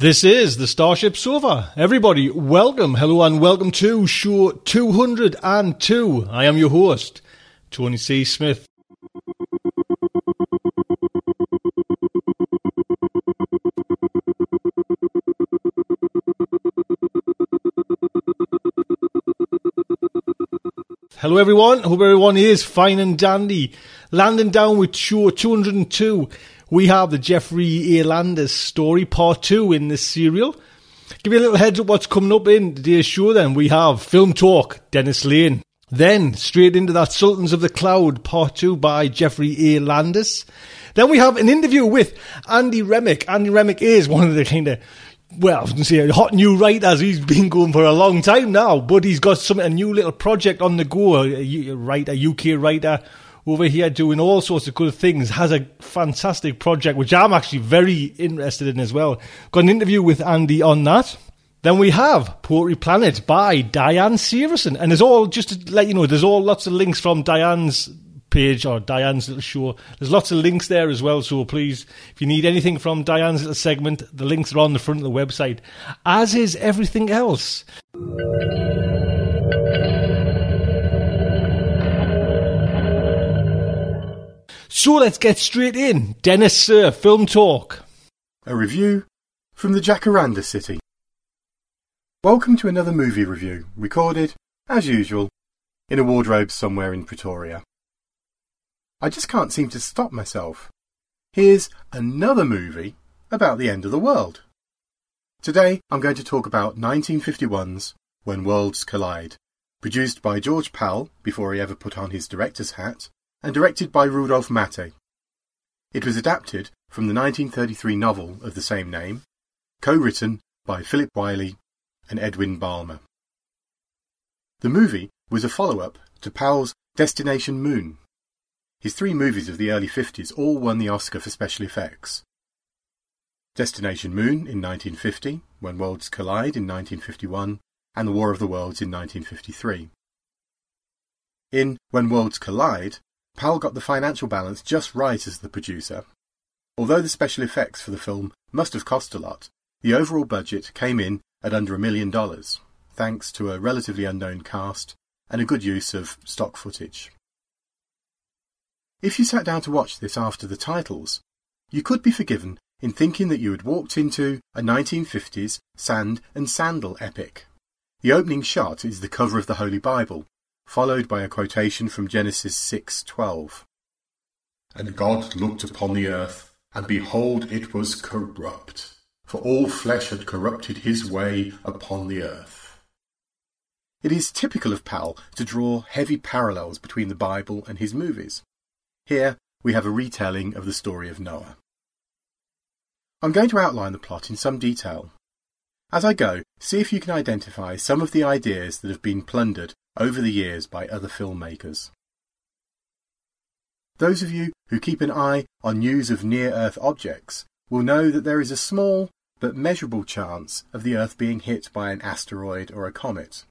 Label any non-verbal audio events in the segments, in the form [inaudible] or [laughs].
This is the Starship Sofa. Everybody, welcome, hello, and welcome to show 202. I am your host, Tony C. Smith. Hello, everyone. Hope everyone is fine and dandy. Landing down with show 202 we have the Geoffrey A. Landis story, part two in this serial. Give you a little heads up what's coming up in today's show then. We have Film Talk, Dennis Lane. Then, straight into that Sultans of the Cloud, part two by Geoffrey A. Landis. Then we have an interview with Andy Remic. Andy Remic is one of the kind of well, I was going to say a hot new writers. He's been going for a long time now, but he's got some a new little project on the go. A, a writer, UK writer over here doing all sorts of good things, has a fantastic project, which I'm actually very interested in as well. Got an interview with Andy on that. Then we have Poetry Planet by Diane Severson. And there's all, just to let you know, there's all lots of links from Diane's page or Diane's little show. There's lots of links there as well. So please, if you need anything from Diane's little segment, the links are on the front of the website, as is everything else. So let's get straight in. Dennis Sir, Film Talk. A review from the Jacaranda City. Welcome to another movie review, recorded, as usual, in a wardrobe somewhere in Pretoria. I just can't seem to stop myself. Here's another movie about the end of the world. Today I'm going to talk about 1951's When Worlds Collide, produced by George Pal before he ever put on his director's hat, and directed by Rudolf Maté. It was adapted from the 1933 novel of the same name, co-written by Philip Wylie and Edwin Balmer. The movie was a follow-up to Pal's Destination Moon. His three movies of the early 50s all won the Oscar for special effects. Destination Moon in 1950, When Worlds Collide in 1951, and The War of the Worlds in 1953. In When Worlds Collide, Pal got the financial balance just right as the producer. Although the special effects for the film must have cost a lot, the overall budget came in at under a million dollars, thanks to a relatively unknown cast and a good use of stock footage. If you sat down to watch this after the titles, you could be forgiven in thinking that you had walked into a 1950s sand and sandal epic. The opening shot is the cover of the Holy Bible, followed by a quotation from Genesis 6:12. And God looked upon the earth, and behold it was corrupt, for all flesh had corrupted his way upon the earth. It is typical of Pal to draw heavy parallels between the Bible and his movies. Here we have a retelling of the story of Noah. I'm going to outline the plot in some detail. As I go, see if you can identify some of the ideas that have been plundered over the years by other filmmakers. Those of you who keep an eye on news of near Earth objects will know that there is a small but measurable chance of the Earth being hit by an asteroid or a comet.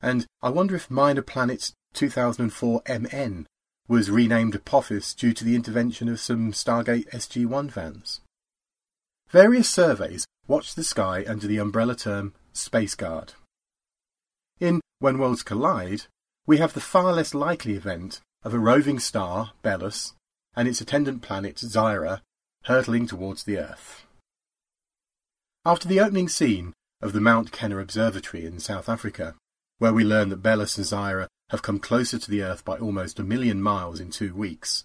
And I wonder if Minor Planet 2004 MN was renamed Apophis due to the intervention of some Stargate SG-1 fans. Various surveys watch the sky under the umbrella term Space Guard. In When Worlds Collide, we have the far less likely event of a roving star, Bellus, and its attendant planet, Zyra, hurtling towards the Earth. After the opening scene of the Mount Kenner Observatory in South Africa, where we learn that Bellus and Zyra have come closer to the Earth by almost a million miles in two weeks,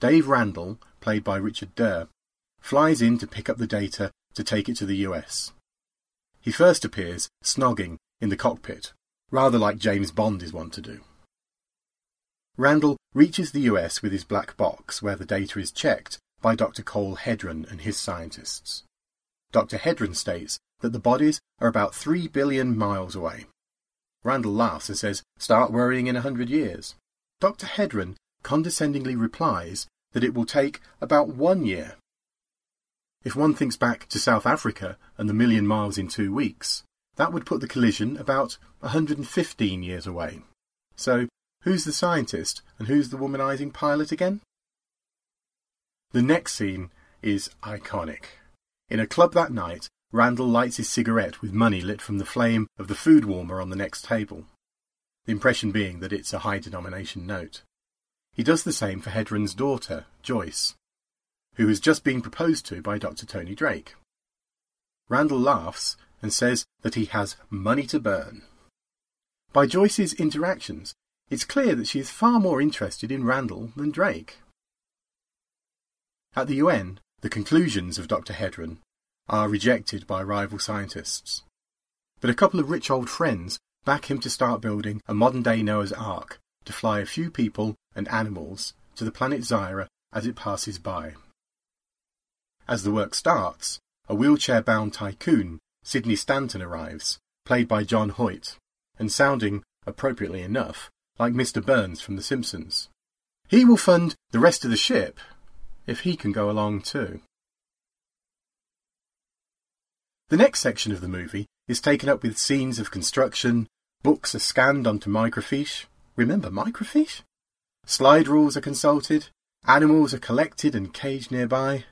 Dave Randall, played by Richard Derr, flies in to pick up the data to take it to the US. He first appears snogging in the cockpit, rather like James Bond is wont to do. Randall reaches the US with his black box where the data is checked by Dr. Cole Hendron and his scientists. Dr. Hendron states that the bodies are about three billion miles away. Randall laughs and says, Start worrying in a hundred years. Dr. Hendron condescendingly replies that it will take about one year. If one thinks back to South Africa and the million miles in two weeks, that would put the collision about 115 years away. So, who's the scientist and who's the womanizing pilot again? The next scene is iconic. In a club that night, Randall lights his cigarette with money lit from the flame of the food warmer on the next table, the impression being that it's a high denomination note. He does the same for Hendron's daughter, Joyce, who has just been proposed to by Dr. Tony Drake. Randall laughs and says that he has money to burn. By Joyce's interactions, it's clear that she is far more interested in Randall than Drake. At the UN, the conclusions of Dr. Hendron are rejected by rival scientists. But a couple of rich old friends back him to start building a modern day Noah's Ark to fly a few people and animals to the planet Zyra as it passes by. As the work starts, a wheelchair bound tycoon, Sidney Stanton, arrives, played by John Hoyt, and sounding, appropriately enough, like Mr. Burns from The Simpsons. He will fund the rest of the ship if he can go along too. The next section of the movie is taken up with scenes of construction, books are scanned onto microfiche. Remember microfiche? Slide rules are consulted, animals are collected and caged nearby.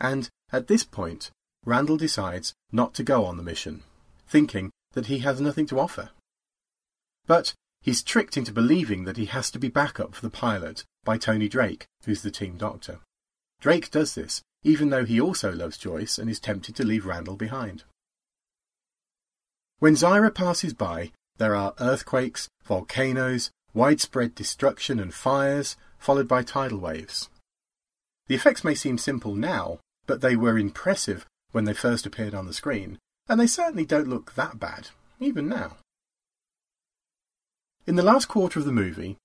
And at this point, Randall decides not to go on the mission, thinking that he has nothing to offer. But he's tricked into believing that he has to be backup for the pilot by Tony Drake, who's the team doctor. Drake does this even though he also loves Joyce and is tempted to leave Randall behind. When Zyra passes by, there are earthquakes, volcanoes, widespread destruction and fires, followed by tidal waves. The effects may seem simple now, but they were impressive when they first appeared on the screen, and they certainly don't look that bad, even now. In the last quarter of the movie,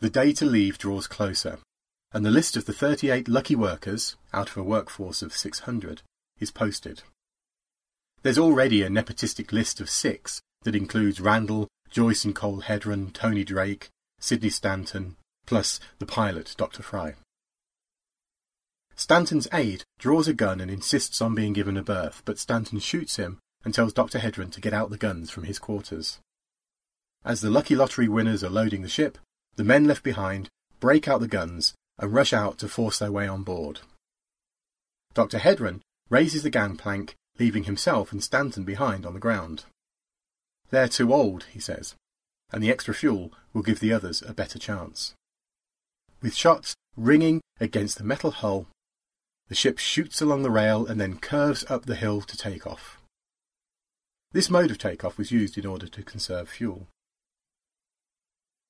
the day to leave draws closer, and the list of the 38 lucky workers, out of a workforce of 600, is posted. There's already a nepotistic list of six that includes Randall, Joyce and Cole Hendron, Tony Drake, Sidney Stanton, plus the pilot, Dr. Fry. Stanton's aide draws a gun and insists on being given a berth, but Stanton shoots him and tells Dr. Hendron to get out the guns from his quarters. As the lucky lottery winners are loading the ship, the men left behind break out the guns and rush out to force their way on board. Dr. Hendron raises the gangplank, leaving himself and Stanton behind on the ground. They're too old, he says, and the extra fuel will give the others a better chance. With shots ringing against the metal hull, the ship shoots along the rail and then curves up the hill to take off. This mode of takeoff was used in order to conserve fuel.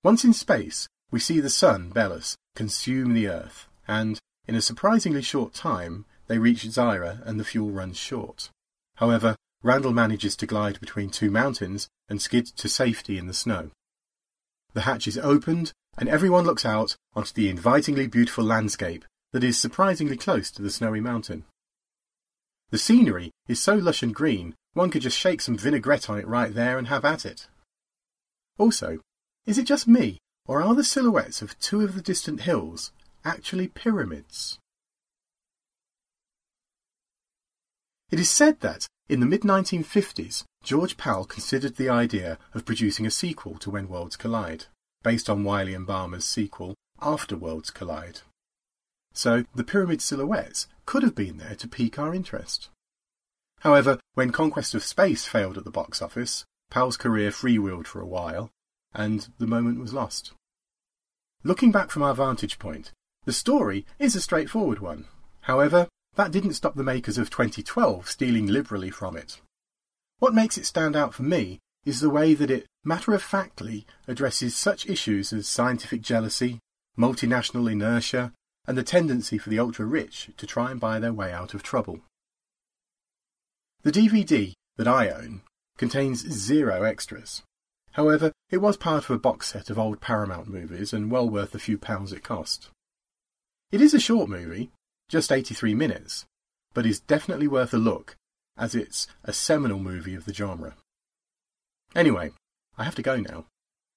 Once in space, we see the sun, Bellus, consume the Earth, and, in a surprisingly short time, they reach Zyra and the fuel runs short. However, Randall manages to glide between two mountains and skid to safety in the snow. The hatch is opened, and everyone looks out onto the invitingly beautiful landscape that is surprisingly close to the snowy mountain. The scenery is so lush and green, one could just shake some vinaigrette on it right there and have at it. Also, is it just me, or are the silhouettes of two of the distant hills actually pyramids? It is said that, in the mid 1950s, George Pal considered the idea of producing a sequel to When Worlds Collide, based on Wylie and Balmer's sequel, After Worlds Collide. So the pyramid silhouettes could have been there to pique our interest. However, when Conquest of Space failed at the box office, Pal's career freewheeled for a while, and the moment was lost. Looking back from our vantage point, the story is a straightforward one. However, that didn't stop the makers of 2012 stealing liberally from it. What makes it stand out for me is the way that it matter of factly addresses such issues as scientific jealousy, multinational inertia, and the tendency for the ultra rich to try and buy their way out of trouble. The DVD that I own contains zero extras. However, it was part of a box set of old Paramount movies and well worth the few pounds it cost. It is a short movie, just 83 minutes, but is definitely worth a look as it's a seminal movie of the genre. Anyway, I have to go now.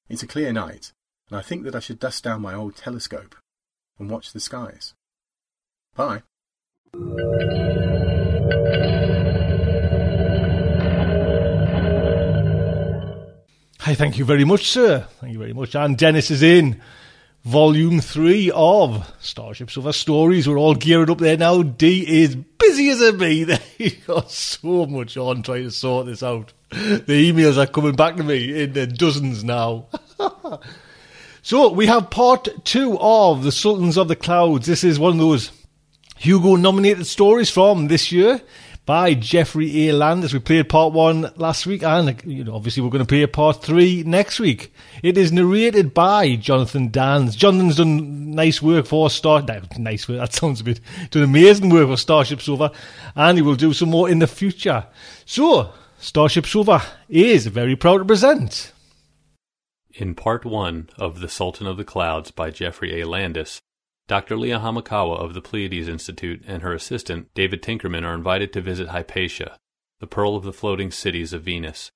It's a clear night, and I think that I should dust down my old telescope and watch the skies. Bye. Hi, thank you very much, sir. Thank you very much. And Dennis is in volume three of Starship Sofa Stories. We're all geared up there now. D is busy as a bee. [laughs] He's got so much on trying to sort this out. The emails are coming back to me in the dozens now. [laughs] so we have part two of The Sultans of the Clouds. This is one of those Hugo nominated stories from this year by Geoffrey A. Landis. We played part one last week, and you know, obviously we're going to play part three next week. It is narrated by Jonathan Dans. Jonathan's done nice work for Star. Nice work. That [laughs] sounds a bit. Done amazing work for Starship Sofa, and he will do some more in the future. So, Starship Sofa is very proud to present. In part one of The Sultan of the Clouds by Geoffrey A. Landis, Dr. Leah Hamakawa of the Pleiades Institute and her assistant, David Tinkerman, are invited to visit Hypatia, the pearl of the floating cities of Venus.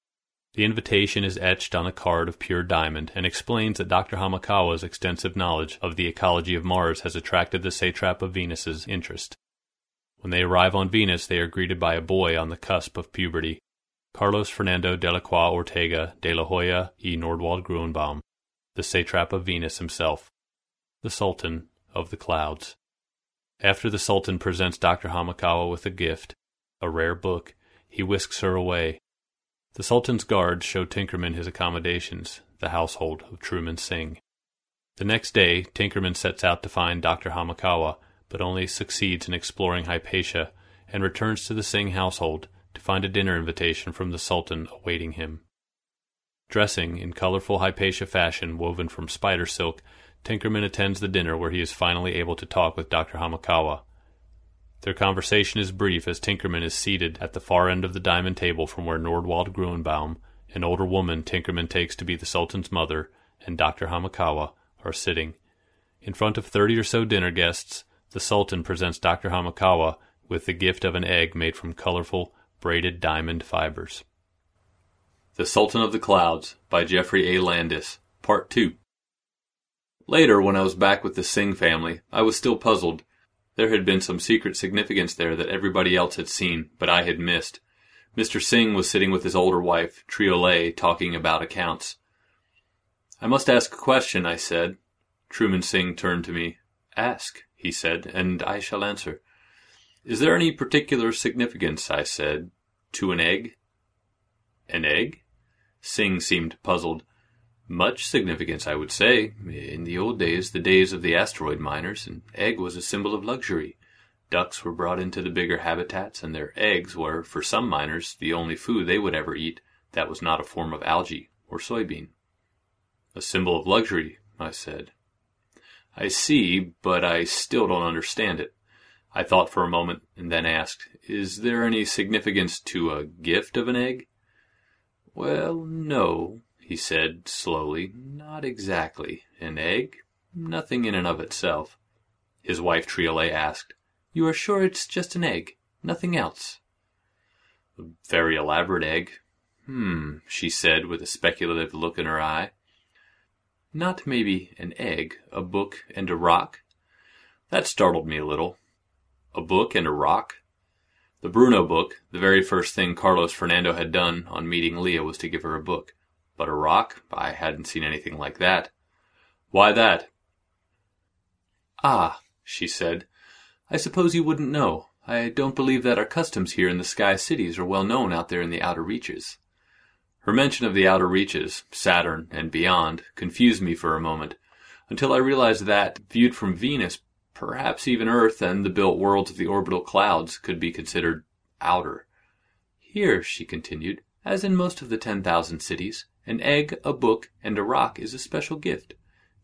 The invitation is etched on a card of pure diamond and explains that Dr. Hamakawa's extensive knowledge of the ecology of Mars has attracted the satrap of Venus's interest. When they arrive on Venus, they are greeted by a boy on the cusp of puberty, Carlos Fernando Delacroix Ortega de la Hoya y Nordwald Gruenbaum, the satrap of Venus himself, the Sultan of the clouds. After the Sultan presents Dr. Hamakawa with a gift, a rare book, he whisks her away. The Sultan's guards show Tinkerman his accommodations, the household of Truman Singh. The next day, Tinkerman sets out to find Dr. Hamakawa, but only succeeds in exploring Hypatia and returns to the Singh household to find a dinner invitation from the Sultan awaiting him. Dressing in colorful Hypatia fashion woven from spider silk, Tinkerman attends the dinner where he is finally able to talk with Dr. Hamakawa. Their conversation is brief as Tinkerman is seated at the far end of the diamond table from where Nordwald Gruenbaum, an older woman Tinkerman takes to be the Sultan's mother, and Dr. Hamakawa are sitting. In front of thirty or so dinner guests, the Sultan presents Dr. Hamakawa with the gift of an egg made from colorful, braided diamond fibers. The Sultan of the Clouds by Geoffrey A. Landis, Part 2 Later, when I was back with the Singh family, I was still puzzled. There had been some secret significance there that everybody else had seen, but I had missed. Mr. Singh was sitting with his older wife, Triolet, talking about accounts. I must ask a question, I said. Truman Singh turned to me. Ask, he said, and I shall answer. Is there any particular significance, I said, to an egg? An egg? Singh seemed puzzled. Much significance, I would say. In the old days, the days of the asteroid miners, an egg was a symbol of luxury. Ducks were brought into the bigger habitats, and their eggs were, for some miners, the only food they would ever eat that was not a form of algae or soybean. A symbol of luxury, I said. I see, but I still don't understand it. I thought for a moment and then asked, Is there any significance to a gift of an egg? Well, no, he said slowly. Not exactly. An egg? Nothing in and of itself. His wife Triolet asked, You are sure it's just an egg? Nothing else? A very elaborate egg. Hmm, she said with a speculative look in her eye. Not maybe an egg, a book and a rock? That startled me a little. A book and a rock? The Bruno book, the very first thing Carlos Fernando had done on meeting Leah was to give her a book. But a rock? I hadn't seen anything like that. Why that? Ah, she said, I suppose you wouldn't know. I don't believe that our customs here in the Sky Cities are well known out there in the outer reaches. Her mention of the outer reaches, Saturn, and beyond, confused me for a moment, until I realized that, viewed from Venus, perhaps even Earth and the built worlds of the orbital clouds could be considered outer. Here, she continued, as in most of the ten thousand cities, an egg, a book, and a rock is a special gift.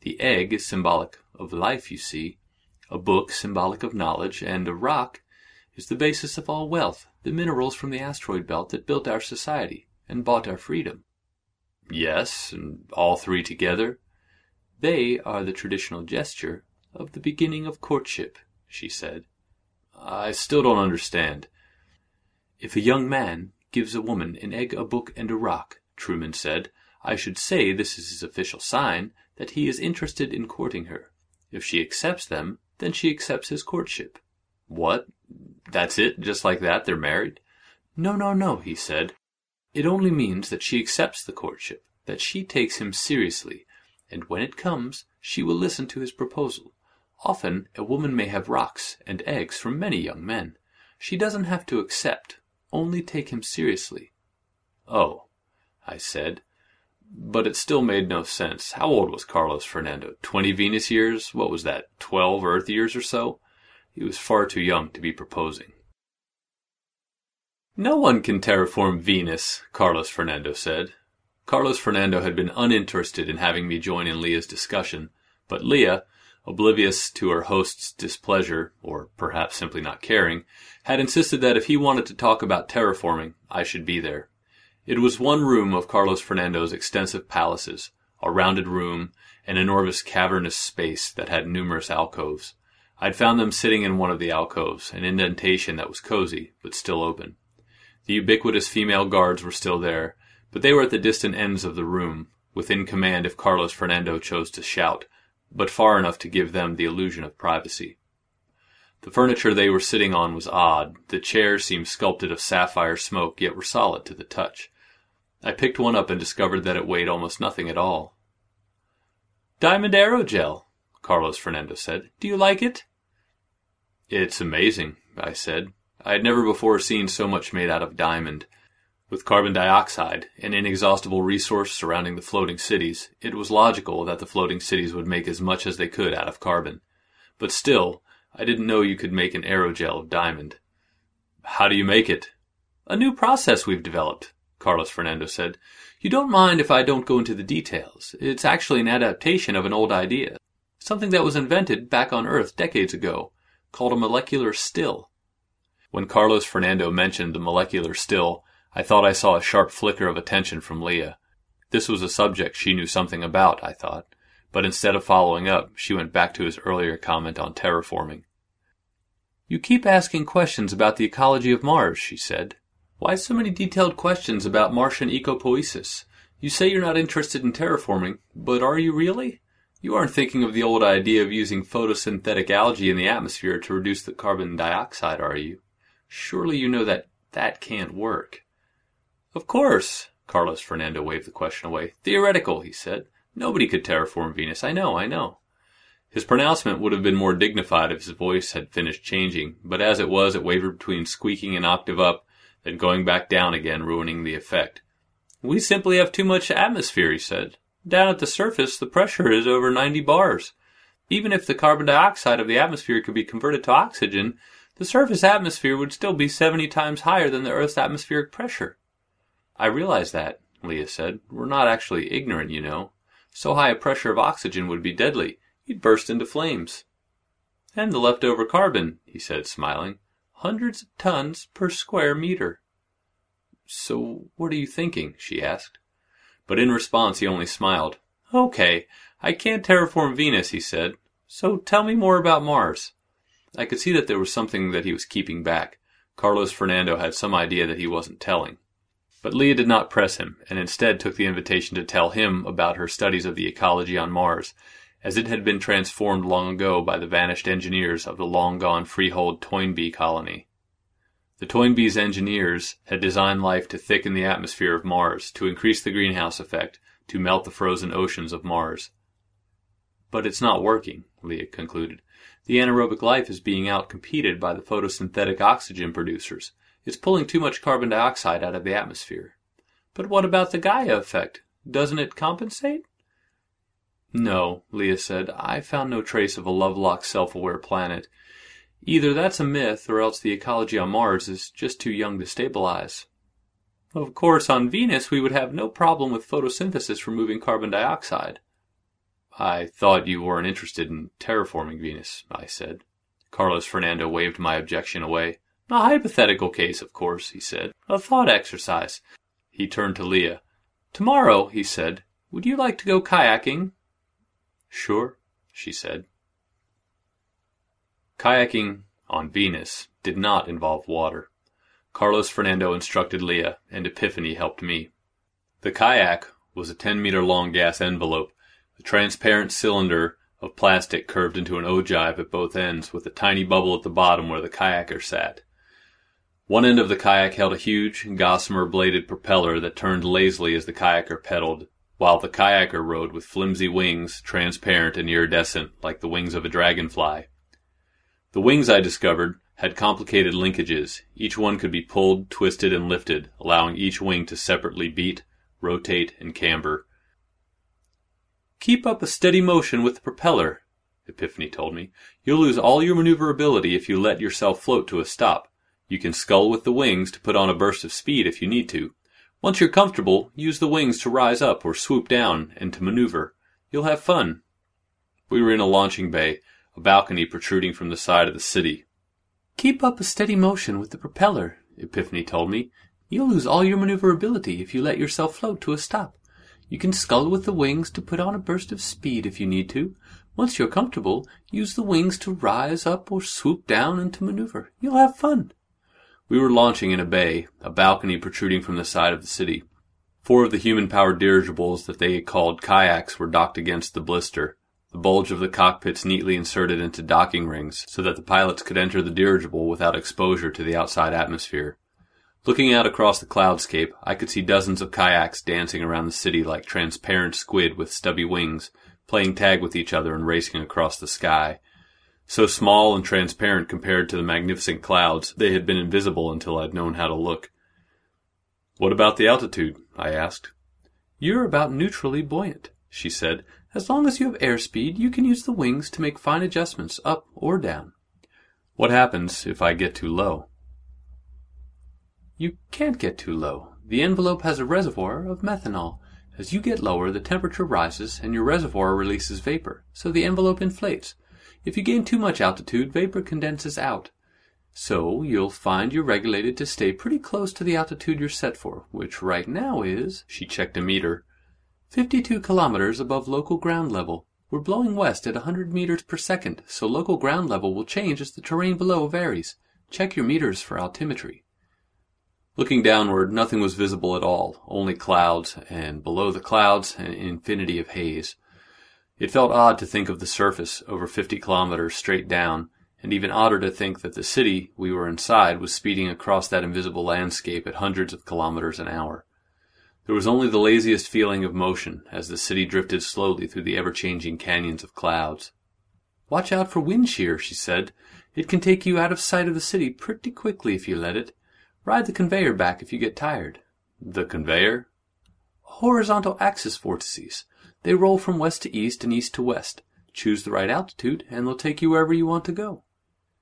The egg is symbolic of life, you see, a book symbolic of knowledge, and a rock is the basis of all wealth, the minerals from the asteroid belt that built our society and bought our freedom. Yes, and all three together? They are the traditional gesture of the beginning of courtship, she said. I still don't understand. If a young man gives a woman an egg, a book, and a rock, Truman said, I should say this is his official sign that he is interested in courting her. If she accepts them, then she accepts his courtship. What? That's it? Just like that, they're married? No, no, no, he said. It only means that she accepts the courtship, that she takes him seriously, and when it comes, she will listen to his proposal. Often a woman may have rocks and eggs from many young men. She doesn't have to accept, only take him seriously. Oh, I said, but it still made no sense. How old was Carlos Fernando? Twenty Venus years? What was that, twelve Earth years or so? He was far too young to be proposing. No one can terraform Venus, Carlos Fernando said. Carlos Fernando had been uninterested in having me join in Leah's discussion, but Leah, oblivious to her host's displeasure, or perhaps simply not caring, had insisted that if he wanted to talk about terraforming, I should be there. It was one room of Carlos Fernando's extensive palaces, a rounded room, an enormous cavernous space that had numerous alcoves. I'd found them sitting in one of the alcoves, an indentation that was cozy, but still open. The ubiquitous female guards were still there, but they were at the distant ends of the room, within command if Carlos Fernando chose to shout, but far enough to give them the illusion of privacy. The furniture they were sitting on was odd. The chairs seemed sculpted of sapphire smoke, yet were solid to the touch. I picked one up and discovered that it weighed almost nothing at all. Diamond aerogel, Carlos Fernando said. Do you like it? It's amazing, I said. I had never before seen so much made out of diamond. With carbon dioxide, an inexhaustible resource surrounding the floating cities, it was logical that the floating cities would make as much as they could out of carbon. But still, I didn't know you could make an aerogel of diamond. How do you make it? A new process we've developed. Carlos Fernando said. You don't mind if I don't go into the details. It's actually an adaptation of an old idea. Something that was invented back on Earth decades ago, called a molecular still. When Carlos Fernando mentioned the molecular still, I thought I saw a sharp flicker of attention from Leah. This was a subject she knew something about, I thought, but instead of following up, she went back to his earlier comment on terraforming. You keep asking questions about the ecology of Mars, she said. Why so many detailed questions about Martian ecopoiesis? You say you're not interested in terraforming, but are you really? You aren't thinking of the old idea of using photosynthetic algae in the atmosphere to reduce the carbon dioxide, are you? Surely you know that that can't work. Of course, Carlos Fernando waved the question away. Theoretical, he said. Nobody could terraform Venus. I know, I know. His pronouncement would have been more dignified if his voice had finished changing, but as it was, it wavered between squeaking an octave up then going back down again, ruining the effect. We simply have too much atmosphere, he said. Down at the surface, the pressure is over 90 bars. Even if the carbon dioxide of the atmosphere could be converted to oxygen, the surface atmosphere would still be 70 times higher than the Earth's atmospheric pressure. I realize that, Leah said. We're not actually ignorant, you know. So high a pressure of oxygen would be deadly. You'd burst into flames. And the leftover carbon, he said, smiling hundreds of tons per square meter. So what are you thinking? she asked. But in response he only smiled. Okay, I can't terraform Venus, he said. So tell me more about Mars. I could see that there was something that he was keeping back. Carlos Fernando had some idea that he wasn't telling. But Leah did not press him, and instead took the invitation to tell him about her studies of the ecology on Mars, as it had been transformed long ago by the vanished engineers of the long gone freehold Toynbee colony. The Toynbee's engineers had designed life to thicken the atmosphere of Mars, to increase the greenhouse effect, to melt the frozen oceans of Mars. But it's not working, Leah concluded. The anaerobic life is being outcompeted by the photosynthetic oxygen producers. It's pulling too much carbon dioxide out of the atmosphere. But what about the Gaia effect? Doesn't it compensate? No, Leah said. I found no trace of a Lovelock self-aware planet. Either that's a myth, or else the ecology on Mars is just too young to stabilize. Of course, on Venus we would have no problem with photosynthesis removing carbon dioxide. I thought you weren't interested in terraforming Venus, I said. Carlos Fernando waved my objection away. A hypothetical case, of course, he said. A thought exercise. He turned to Leah. Tomorrow, he said, would you like to go kayaking? Sure, she said. Kayaking on Venus did not involve water. Carlos Fernando instructed Leah, and Epiphany helped me. The kayak was a 10 meter long gas envelope a transparent cylinder of plastic curved into an ogive at both ends, with a tiny bubble at the bottom where the kayaker sat. One end of the kayak held a huge, gossamer bladed propeller that turned lazily as the kayaker pedaled, while the kayaker rode with flimsy wings, transparent and iridescent like the wings of a dragonfly. The wings, I discovered, had complicated linkages. Each one could be pulled, twisted, and lifted, allowing each wing to separately beat, rotate, and camber. Keep up a steady motion with the propeller, Epiphany told me. You'll lose all your maneuverability if you let yourself float to a stop. You can scull with the wings to put on a burst of speed if you need to. Once you're comfortable, use the wings to rise up or swoop down and to maneuver. You'll have fun. We were in a launching bay, a balcony protruding from the side of the city. Keep up a steady motion with the propeller, Epiphany told me. You'll lose all your maneuverability if you let yourself float to a stop. You can scull with the wings to put on a burst of speed if you need to. Once you're comfortable, use the wings to rise up or swoop down and to maneuver. You'll have fun. We were launching in a bay, a balcony protruding from the side of the city. Four of the human-powered dirigibles that they called kayaks were docked against the blister, the bulge of the cockpits neatly inserted into docking rings so that the pilots could enter the dirigible without exposure to the outside atmosphere. Looking out across the cloudscape, I could see dozens of kayaks dancing around the city like transparent squid with stubby wings, playing tag with each other and racing across the sky. So small and transparent compared to the magnificent clouds, they had been invisible until I'd known how to look. What about the altitude? I asked. You're about neutrally buoyant, she said. As long as you have airspeed, you can use the wings to make fine adjustments up or down. What happens if I get too low? You can't get too low. The envelope has a reservoir of methanol. As you get lower, the temperature rises and your reservoir releases vapor, so the envelope inflates. If you gain too much altitude, vapor condenses out. So you'll find you're regulated to stay pretty close to the altitude you're set for, which right now is, she checked a meter, 52 kilometers above local ground level. We're blowing west at 100 meters per second, so local ground level will change as the terrain below varies. Check your meters for altimetry. Looking downward, nothing was visible at all, only clouds, and below the clouds, an infinity of haze. It felt odd to think of the surface over 50 kilometers straight down, and even odder to think that the city we were inside was speeding across that invisible landscape at hundreds of kilometers an hour. There was only the laziest feeling of motion as the city drifted slowly through the ever-changing canyons of clouds. Watch out for wind shear, she said. It can take you out of sight of the city pretty quickly if you let it. Ride the conveyor back if you get tired. The conveyor? Horizontal axis vortices. They roll from west to east and east to west. Choose the right altitude, and they'll take you wherever you want to go.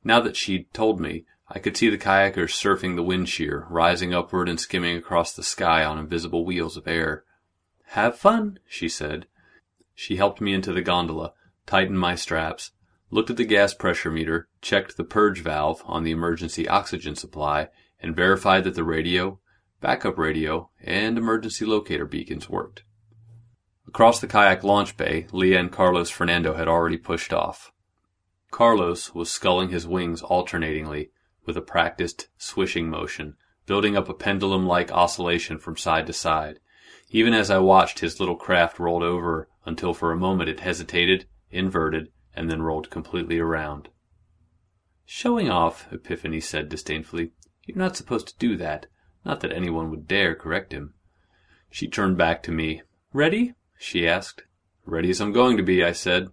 Now that she'd told me, I could see the kayakers surfing the wind shear, rising upward and skimming across the sky on invisible wheels of air. Have fun, she said. She helped me into the gondola, tightened my straps, looked at the gas pressure meter, checked the purge valve on the emergency oxygen supply, and verified that the radio, backup radio, and emergency locator beacons worked. Across the kayak launch bay, Leah and Carlos Fernando had already pushed off. Carlos was sculling his wings alternatingly, with a practiced swishing motion, building up a pendulum-like oscillation from side to side. Even as I watched, his little craft rolled over until for a moment it hesitated, inverted, and then rolled completely around. Showing off, Epiphany said disdainfully. You're not supposed to do that. Not that anyone would dare correct him. She turned back to me. Ready? She asked. Ready as I'm going to be, I said.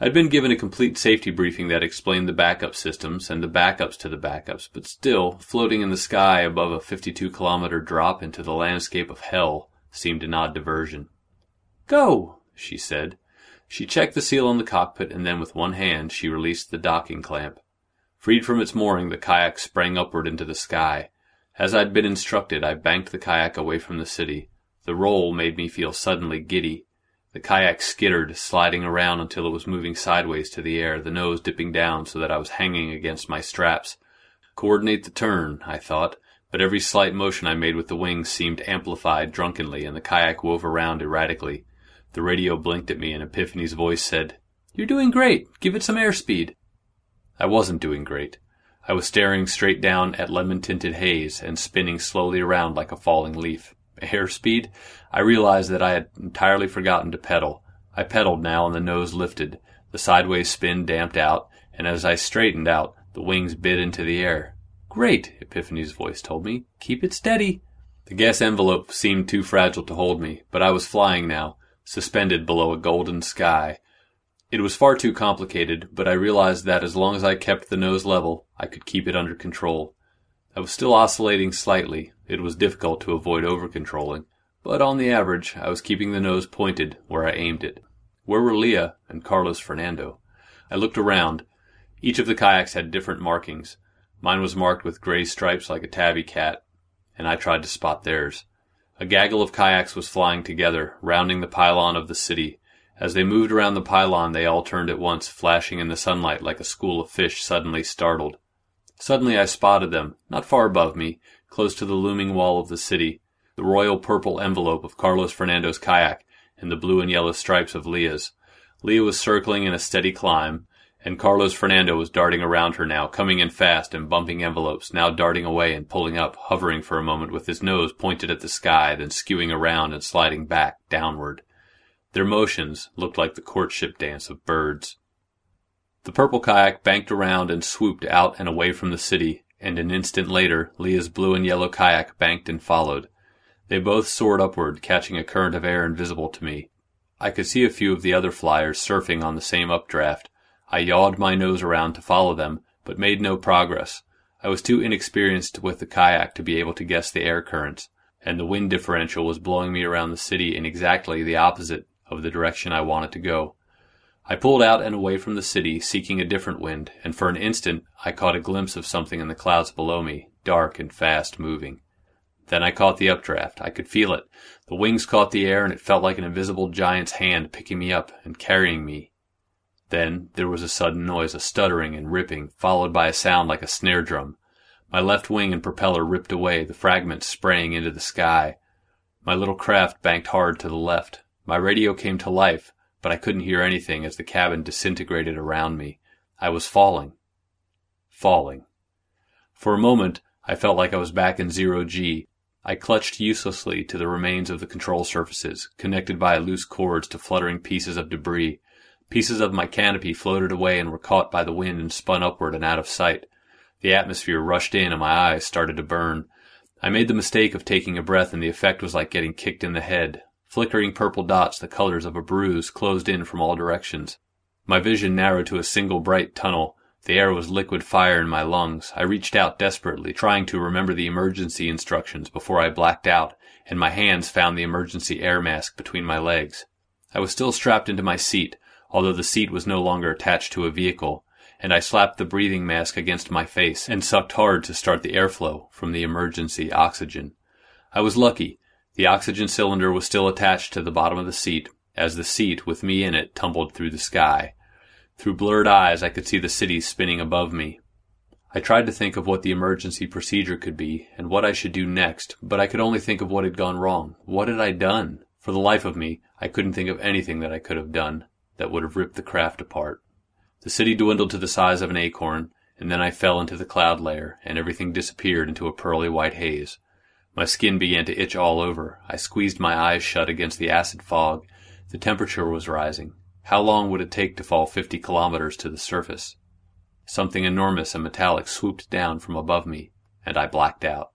I'd been given a complete safety briefing that explained the backup systems and the backups to the backups, but still, floating in the sky above a 52 kilometer drop into the landscape of hell seemed an odd diversion. Go, she said. She checked the seal on the cockpit and then with one hand she released the docking clamp. Freed from its mooring, the kayak sprang upward into the sky. As I'd been instructed, I banked the kayak away from the city. The roll made me feel suddenly giddy. The kayak skittered, sliding around until it was moving sideways to the air, the nose dipping down so that I was hanging against my straps. Coordinate the turn, I thought, but every slight motion I made with the wings seemed amplified drunkenly, and the kayak wove around erratically. The radio blinked at me, and Epiphany's voice said, You're doing great. Give it some airspeed. I wasn't doing great. I was staring straight down at lemon tinted haze and spinning slowly around like a falling leaf. Airspeed? I realized that I had entirely forgotten to pedal. I pedaled now and the nose lifted, the sideways spin damped out, and as I straightened out, the wings bit into the air. Great, Epiphany's voice told me. Keep it steady. The gas envelope seemed too fragile to hold me, but I was flying now, suspended below a golden sky, it was far too complicated, but I realized that as long as I kept the nose level, I could keep it under control. I was still oscillating slightly. It was difficult to avoid over-controlling, but on the average, I was keeping the nose pointed where I aimed it. Where were Leah and Carlos Fernando? I looked around. Each of the kayaks had different markings. Mine was marked with gray stripes like a tabby cat, and I tried to spot theirs. A gaggle of kayaks was flying together, rounding the pylon of the city. As they moved around the pylon, they all turned at once, flashing in the sunlight like a school of fish suddenly startled. Suddenly I spotted them, not far above me, close to the looming wall of the city, the royal purple envelope of Carlos Fernando's kayak, and the blue and yellow stripes of Leah's. Leah was circling in a steady climb, and Carlos Fernando was darting around her now, coming in fast and bumping envelopes, now darting away and pulling up, hovering for a moment with his nose pointed at the sky, then skewing around and sliding back, downward. Their motions looked like the courtship dance of birds. The purple kayak banked around and swooped out and away from the city, and an instant later Leah's blue and yellow kayak banked and followed. They both soared upward, catching a current of air invisible to me. I could see a few of the other flyers surfing on the same updraft. I yawed my nose around to follow them, but made no progress. I was too inexperienced with the kayak to be able to guess the air currents, and the wind differential was blowing me around the city in exactly the opposite of the direction I wanted to go. I pulled out and away from the city, seeking a different wind, and for an instant I caught a glimpse of something in the clouds below me, dark and fast moving. Then I caught the updraft. I could feel it. The wings caught the air, and it felt like an invisible giant's hand picking me up and carrying me. Then there was a sudden noise, a stuttering and ripping, followed by a sound like a snare drum. My left wing and propeller ripped away, the fragments spraying into the sky. My little craft banked hard to the left. My radio came to life, but I couldn't hear anything as the cabin disintegrated around me. I was falling. Falling. For a moment, I felt like I was back in zero G. I clutched uselessly to the remains of the control surfaces, connected by loose cords to fluttering pieces of debris. Pieces of my canopy floated away and were caught by the wind and spun upward and out of sight. The atmosphere rushed in and my eyes started to burn. I made the mistake of taking a breath and the effect was like getting kicked in the head. Flickering purple dots, the colors of a bruise, closed in from all directions. My vision narrowed to a single bright tunnel. The air was liquid fire in my lungs. I reached out desperately, trying to remember the emergency instructions before I blacked out, and my hands found the emergency air mask between my legs. I was still strapped into my seat, although the seat was no longer attached to a vehicle, and I slapped the breathing mask against my face and sucked hard to start the airflow from the emergency oxygen. I was lucky. The oxygen cylinder was still attached to the bottom of the seat, as the seat, with me in it, tumbled through the sky. Through blurred eyes, I could see the city spinning above me. I tried to think of what the emergency procedure could be, and what I should do next, but I could only think of what had gone wrong. What had I done? For the life of me, I couldn't think of anything that I could have done that would have ripped the craft apart. The city dwindled to the size of an acorn, and then I fell into the cloud layer, and everything disappeared into a pearly white haze. My skin began to itch all over. I squeezed my eyes shut against the acid fog. The temperature was rising. How long would it take to fall fifty kilometers to the surface? Something enormous and metallic swooped down from above me, and I blacked out.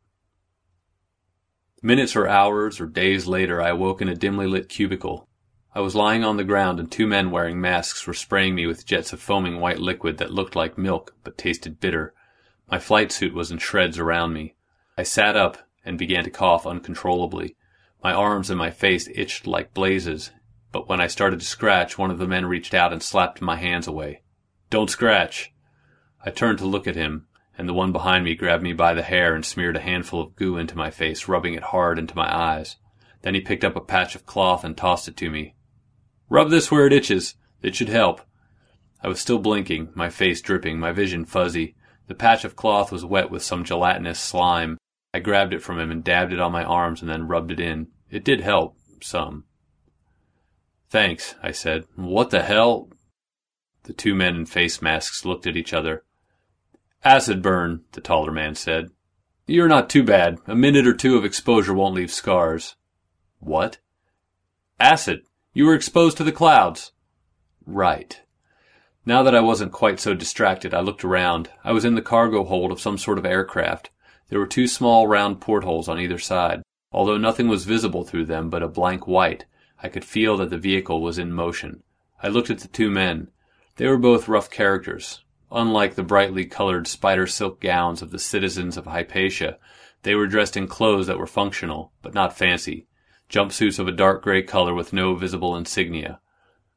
Minutes or hours or days later, I awoke in a dimly lit cubicle. I was lying on the ground, and two men wearing masks were spraying me with jets of foaming white liquid that looked like milk but tasted bitter. My flight suit was in shreds around me. I sat up and began to cough uncontrollably. My arms and my face itched like blazes, but when I started to scratch, one of the men reached out and slapped my hands away. Don't scratch! I turned to look at him, and the one behind me grabbed me by the hair and smeared a handful of goo into my face, rubbing it hard into my eyes. Then he picked up a patch of cloth and tossed it to me. Rub this where it itches. It should help. I was still blinking, my face dripping, my vision fuzzy. The patch of cloth was wet with some gelatinous slime. I grabbed it from him and dabbed it on my arms and then rubbed it in. It did help, some. Thanks, I said. What the hell? The two men in face masks looked at each other. Acid burn, the taller man said. You're not too bad. A minute or two of exposure won't leave scars. What? Acid. You were exposed to the clouds. Right. Now that I wasn't quite so distracted, I looked around. I was in the cargo hold of some sort of aircraft. There were two small round portholes on either side. Although nothing was visible through them but a blank white, I could feel that the vehicle was in motion. I looked at the two men. They were both rough characters. Unlike the brightly colored spider silk gowns of the citizens of Hypatia, they were dressed in clothes that were functional, but not fancy. Jumpsuits of a dark gray color with no visible insignia.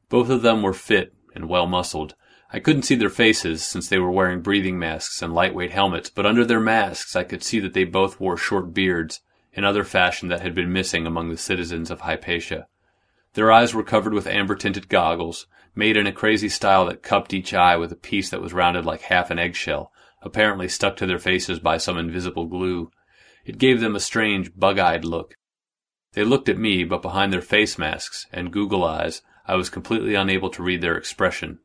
Both of them were fit and well muscled. I couldn't see their faces since they were wearing breathing masks and lightweight helmets, but under their masks I could see that they both wore short beards, another fashion that had been missing among the citizens of Hypatia. Their eyes were covered with amber tinted goggles, made in a crazy style that cupped each eye with a piece that was rounded like half an eggshell, apparently stuck to their faces by some invisible glue. It gave them a strange, bug-eyed look. They looked at me, but behind their face masks and Google eyes, I was completely unable to read their expression.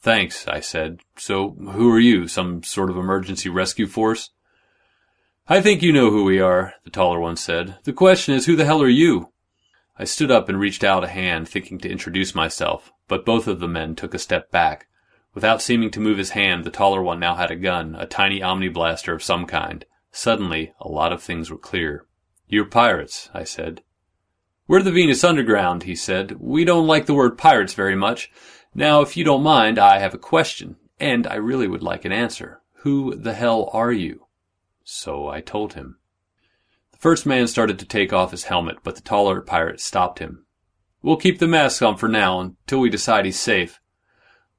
Thanks, I said. So, who are you? Some sort of emergency rescue force? I think you know who we are, the taller one said. The question is, who the hell are you? I stood up and reached out a hand, thinking to introduce myself, but both of the men took a step back. Without seeming to move his hand, the taller one now had a gun, a tiny omni blaster of some kind. Suddenly, a lot of things were clear. You're pirates, I said. We're the Venus Underground, he said. We don't like the word pirates very much. Now, if you don't mind, I have a question, and I really would like an answer. Who the hell are you? So I told him. The first man started to take off his helmet, but the taller pirate stopped him. We'll keep the mask on for now until we decide he's safe.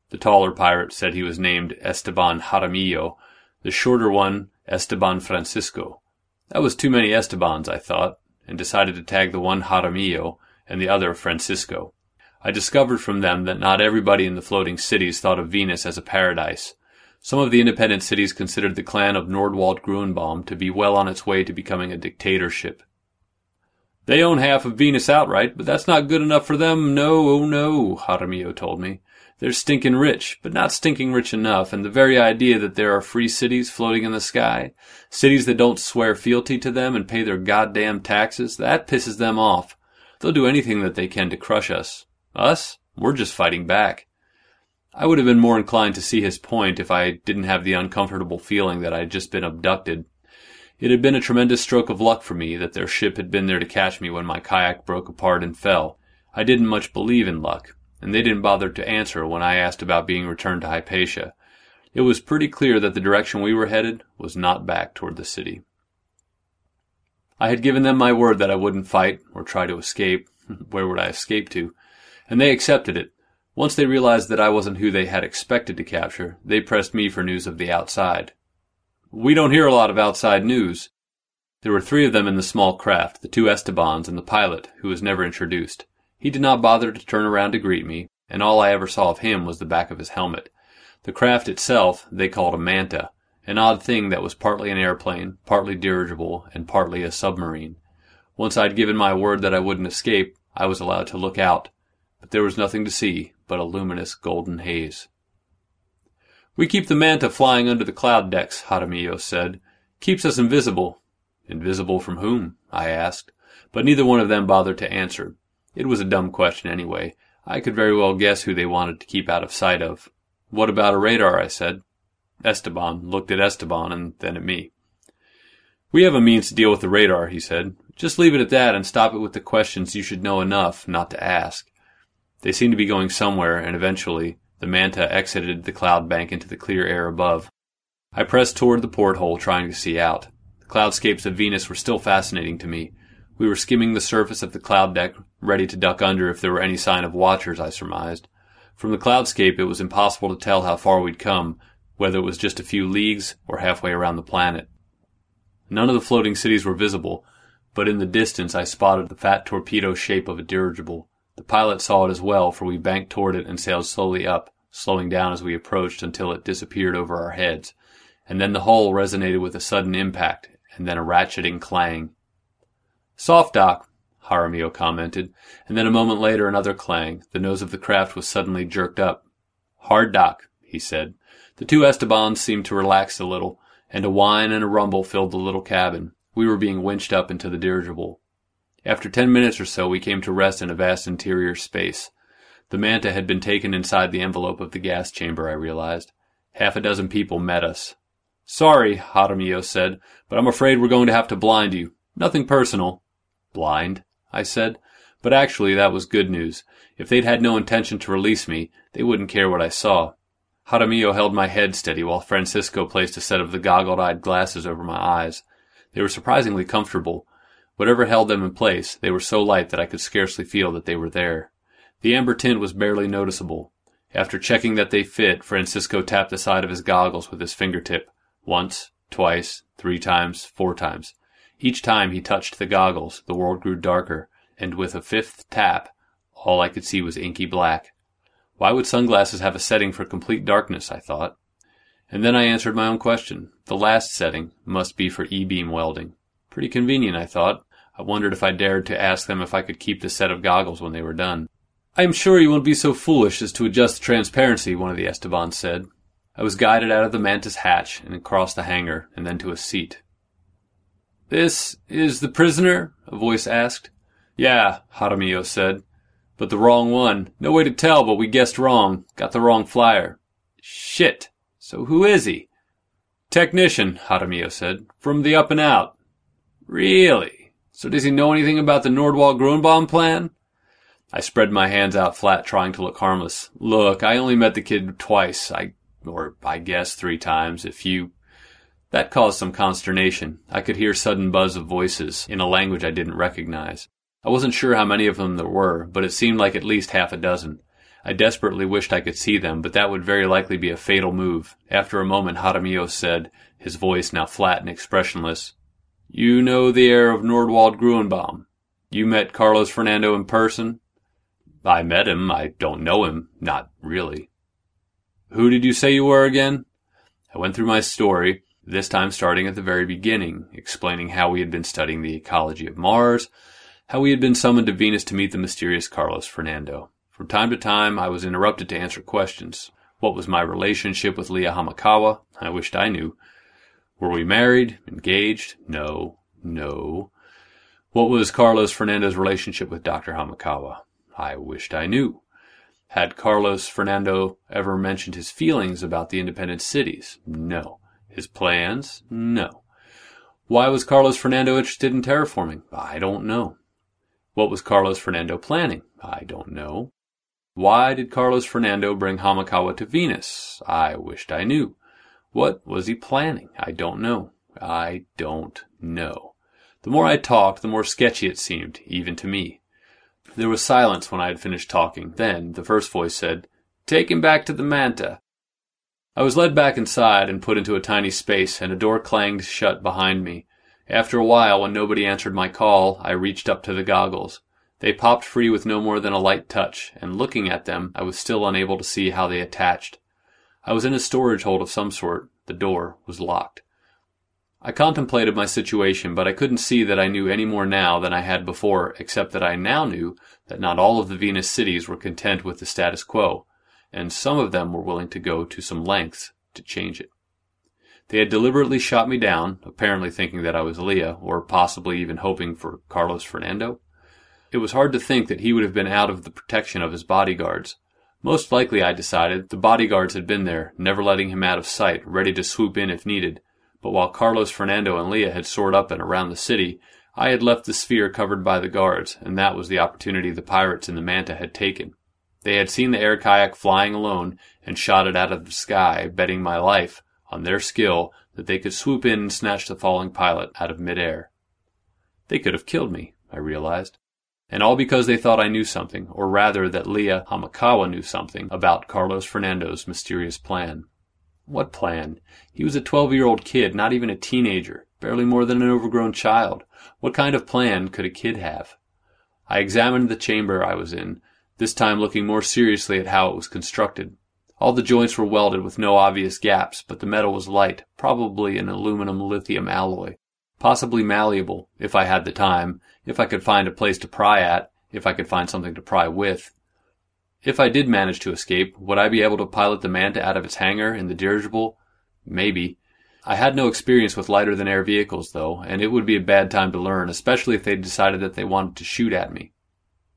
The taller pirate said he was named Esteban Jaramillo, the shorter one Esteban Francisco. That was too many Estebans, I thought, and decided to tag the one Jaramillo and the other Francisco. I discovered from them that not everybody in the floating cities thought of Venus as a paradise. Some of the independent cities considered the clan of Nordwald Gruenbaum to be well on its way to becoming a dictatorship. They own half of Venus outright, but that's not good enough for them. No, oh no, Jaramillo told me. They're stinking rich, but not stinking rich enough, and the very idea that there are free cities floating in the sky, cities that don't swear fealty to them and pay their goddamn taxes, that pisses them off. They'll do anything that they can to crush us. Us? We're just fighting back. I would have been more inclined to see his point if I didn't have the uncomfortable feeling that I had just been abducted. It had been a tremendous stroke of luck for me that their ship had been there to catch me when my kayak broke apart and fell. I didn't much believe in luck, and they didn't bother to answer when I asked about being returned to Hypatia. It was pretty clear that the direction we were headed was not back toward the city. I had given them my word that I wouldn't fight or try to escape. [laughs] Where would I escape to? And they accepted it, once they realized that I wasn't who they had expected to capture, they pressed me for news of the outside. We don't hear a lot of outside news. There were three of them in the small craft, the two Estebans and the pilot, who was never introduced. He did not bother to turn around to greet me, and all I ever saw of him was the back of his helmet. The craft itself they called a manta, an odd thing that was partly an airplane, partly dirigible, and partly a submarine. Once I'd given my word that I wouldn't escape, I was allowed to look out, there was nothing to see but a luminous golden haze. We keep the manta flying under the cloud decks, Jaramillo said. Keeps us invisible. Invisible from whom? I asked. But neither one of them bothered to answer. It was a dumb question anyway. I could very well guess who they wanted to keep out of sight of. What about a radar? I said. Esteban looked at Esteban and then at me. We have a means to deal with the radar, he said. Just leave it at that and stop it with the questions you should know enough not to ask. They seemed to be going somewhere, and eventually the manta exited the cloud bank into the clear air above. I pressed toward the porthole, trying to see out. The cloudscapes of Venus were still fascinating to me. We were skimming the surface of the cloud deck, ready to duck under if there were any sign of watchers, I surmised. From the cloudscape, it was impossible to tell how far we'd come, whether it was just a few leagues or halfway around the planet. None of the floating cities were visible, but in the distance I spotted the fat torpedo shape of a dirigible. The pilot saw it as well, for we banked toward it and sailed slowly up, slowing down as we approached until it disappeared over our heads. And then the hull resonated with a sudden impact, and then a ratcheting clang. Soft dock, Jaramillo commented, and then a moment later another clang. The nose of the craft was suddenly jerked up. Hard dock, he said. The two Estebans seemed to relax a little, and a whine and a rumble filled the little cabin. We were being winched up into the dirigible. After ten minutes or so, we came to rest in a vast interior space. The manta had been taken inside the envelope of the gas chamber, I realized. Half a dozen people met us. Sorry, Jaramillo said, but I'm afraid we're going to have to blind you. Nothing personal. Blind, I said. But actually, that was good news. If they'd had no intention to release me, they wouldn't care what I saw. Jaramillo held my head steady while Francisco placed a set of the goggle-eyed glasses over my eyes. They were surprisingly comfortable, Whatever held them in place, they were so light that I could scarcely feel that they were there. The amber tint was barely noticeable. After checking that they fit, Francisco tapped the side of his goggles with his fingertip. Once, twice, three times, four times. Each time he touched the goggles, the world grew darker, and with a fifth tap, all I could see was inky black. Why would sunglasses have a setting for complete darkness, I thought. And then I answered my own question. The last setting must be for E-beam welding. Pretty convenient, I thought. I wondered if I dared to ask them if I could keep the set of goggles when they were done. I am sure you won't be so foolish as to adjust the transparency, one of the Estebans said. I was guided out of the manta's hatch and across the hangar and then to a seat. This is the prisoner? a voice asked. Yeah, Jaramillo said. But the wrong one. No way to tell, but we guessed wrong. Got the wrong flyer. Shit. So who is he? Technician, Jaramillo said. From the up and out. Really? So does he know anything about the Nordwald Gruenbaum plan? I spread my hands out flat, trying to look harmless. Look, I only met the kid twice. I, or I guess three times, if you. That caused some consternation. I could hear sudden buzz of voices in a language I didn't recognize. I wasn't sure how many of them there were, but it seemed like at least half a dozen. I desperately wished I could see them, but that would very likely be a fatal move. After a moment, Jaramillo said, his voice now flat and expressionless, you know the heir of Nordwald Gruenbaum. You met Carlos Fernando in person? I met him. I don't know him. Not really. Who did you say you were again? I went through my story, this time starting at the very beginning, explaining how we had been studying the ecology of Mars, how we had been summoned to Venus to meet the mysterious Carlos Fernando. From time to time, I was interrupted to answer questions. What was my relationship with Leah Hamakawa? I wished I knew. Were we married? Engaged? No. No. What was Carlos Fernando's relationship with Dr. Hamakawa? I wished I knew. Had Carlos Fernando ever mentioned his feelings about the independent cities? No. His plans? No. Why was Carlos Fernando interested in terraforming? I don't know. What was Carlos Fernando planning? I don't know. Why did Carlos Fernando bring Hamakawa to Venus? I wished I knew. What was he planning? I don't know. I don't know. The more I talked, the more sketchy it seemed, even to me. There was silence when I had finished talking. Then the first voice said, Take him back to the manta. I was led back inside and put into a tiny space, and a door clanged shut behind me. After a while, when nobody answered my call, I reached up to the goggles. They popped free with no more than a light touch, and looking at them, I was still unable to see how they attached. I was in a storage hold of some sort. The door was locked. I contemplated my situation, but I couldn't see that I knew any more now than I had before, except that I now knew that not all of the Venus cities were content with the status quo, and some of them were willing to go to some lengths to change it. They had deliberately shot me down, apparently thinking that I was Leah, or possibly even hoping for Carlos Fernando. It was hard to think that he would have been out of the protection of his bodyguards. Most likely, I decided, the bodyguards had been there, never letting him out of sight, ready to swoop in if needed. But while Carlos Fernando and Leah had soared up and around the city, I had left the sphere covered by the guards, and that was the opportunity the pirates in the Manta had taken. They had seen the air kayak flying alone and shot it out of the sky, betting my life on their skill that they could swoop in and snatch the falling pilot out of midair. They could have killed me, I realized. And all because they thought I knew something, or rather that Leah Hamakawa knew something about Carlos Fernando's mysterious plan. What plan? He was a twelve year old kid, not even a teenager, barely more than an overgrown child. What kind of plan could a kid have? I examined the chamber I was in, this time looking more seriously at how it was constructed. All the joints were welded with no obvious gaps, but the metal was light, probably an aluminum lithium alloy. Possibly malleable, if I had the time, if I could find a place to pry at, if I could find something to pry with. If I did manage to escape, would I be able to pilot the Manta out of its hangar in the dirigible? Maybe. I had no experience with lighter than air vehicles, though, and it would be a bad time to learn, especially if they decided that they wanted to shoot at me.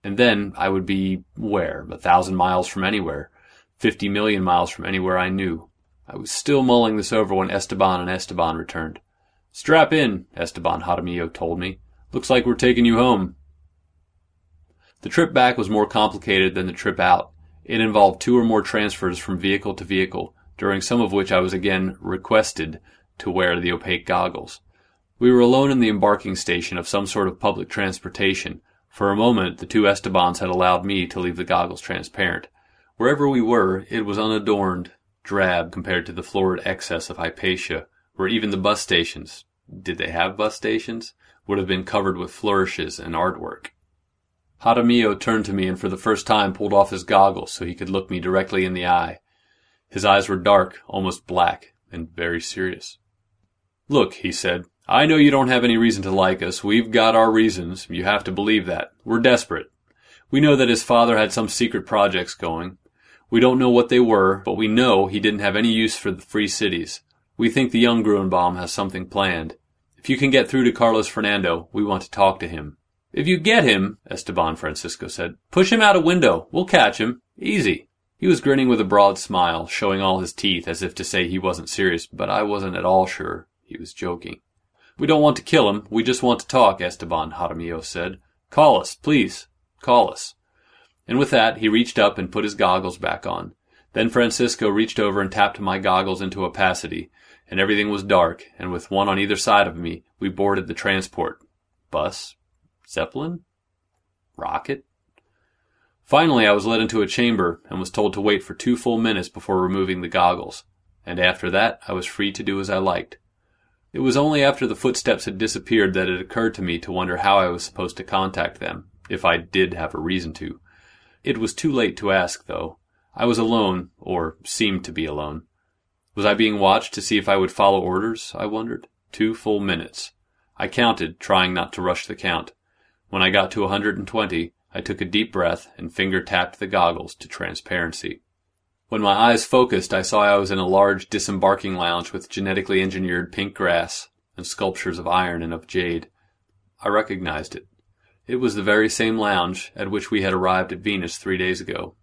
And then I would be where? A thousand miles from anywhere. 50 million miles from anywhere I knew. I was still mulling this over when Esteban and Esteban returned. Strap in, Esteban Jaramillo told me. Looks like we're taking you home. The trip back was more complicated than the trip out. It involved two or more transfers from vehicle to vehicle, during some of which I was again requested to wear the opaque goggles. We were alone in the embarking station of some sort of public transportation. For a moment, the two Estebans had allowed me to leave the goggles transparent. Wherever we were, it was unadorned, drab compared to the florid excess of Hypatia, where even the bus stations did they have bus stations? would have been covered with flourishes and artwork. Jaramillo turned to me and for the first time pulled off his goggles so he could look me directly in the eye. His eyes were dark, almost black, and very serious. Look, he said, I know you don't have any reason to like us. We've got our reasons. You have to believe that. We're desperate. We know that his father had some secret projects going. We don't know what they were, but we know he didn't have any use for the free cities. We think the young Gruenbaum has something planned. If you can get through to Carlos Fernando, we want to talk to him. If you get him, Esteban Francisco said, push him out a window. We'll catch him. Easy. He was grinning with a broad smile, showing all his teeth as if to say he wasn't serious, but I wasn't at all sure he was joking. We don't want to kill him. We just want to talk, Esteban Jaramillo said. Call us, please. Call us. And with that, he reached up and put his goggles back on. Then Francisco reached over and tapped my goggles into opacity, and everything was dark, and with one on either side of me, we boarded the transport. Bus? Zeppelin? Rocket? Finally, I was led into a chamber and was told to wait for two full minutes before removing the goggles, and after that I was free to do as I liked. It was only after the footsteps had disappeared that it occurred to me to wonder how I was supposed to contact them, if I did have a reason to. It was too late to ask, though. I was alone, or seemed to be alone. Was I being watched to see if I would follow orders, I wondered? Two full minutes. I counted, trying not to rush the count. When I got to a 120, I took a deep breath and finger tapped the goggles to transparency. When my eyes focused, I saw I was in a large disembarking lounge with genetically engineered pink grass and sculptures of iron and of jade. I recognized it. It was the very same lounge at which we had arrived at Venus three days ago.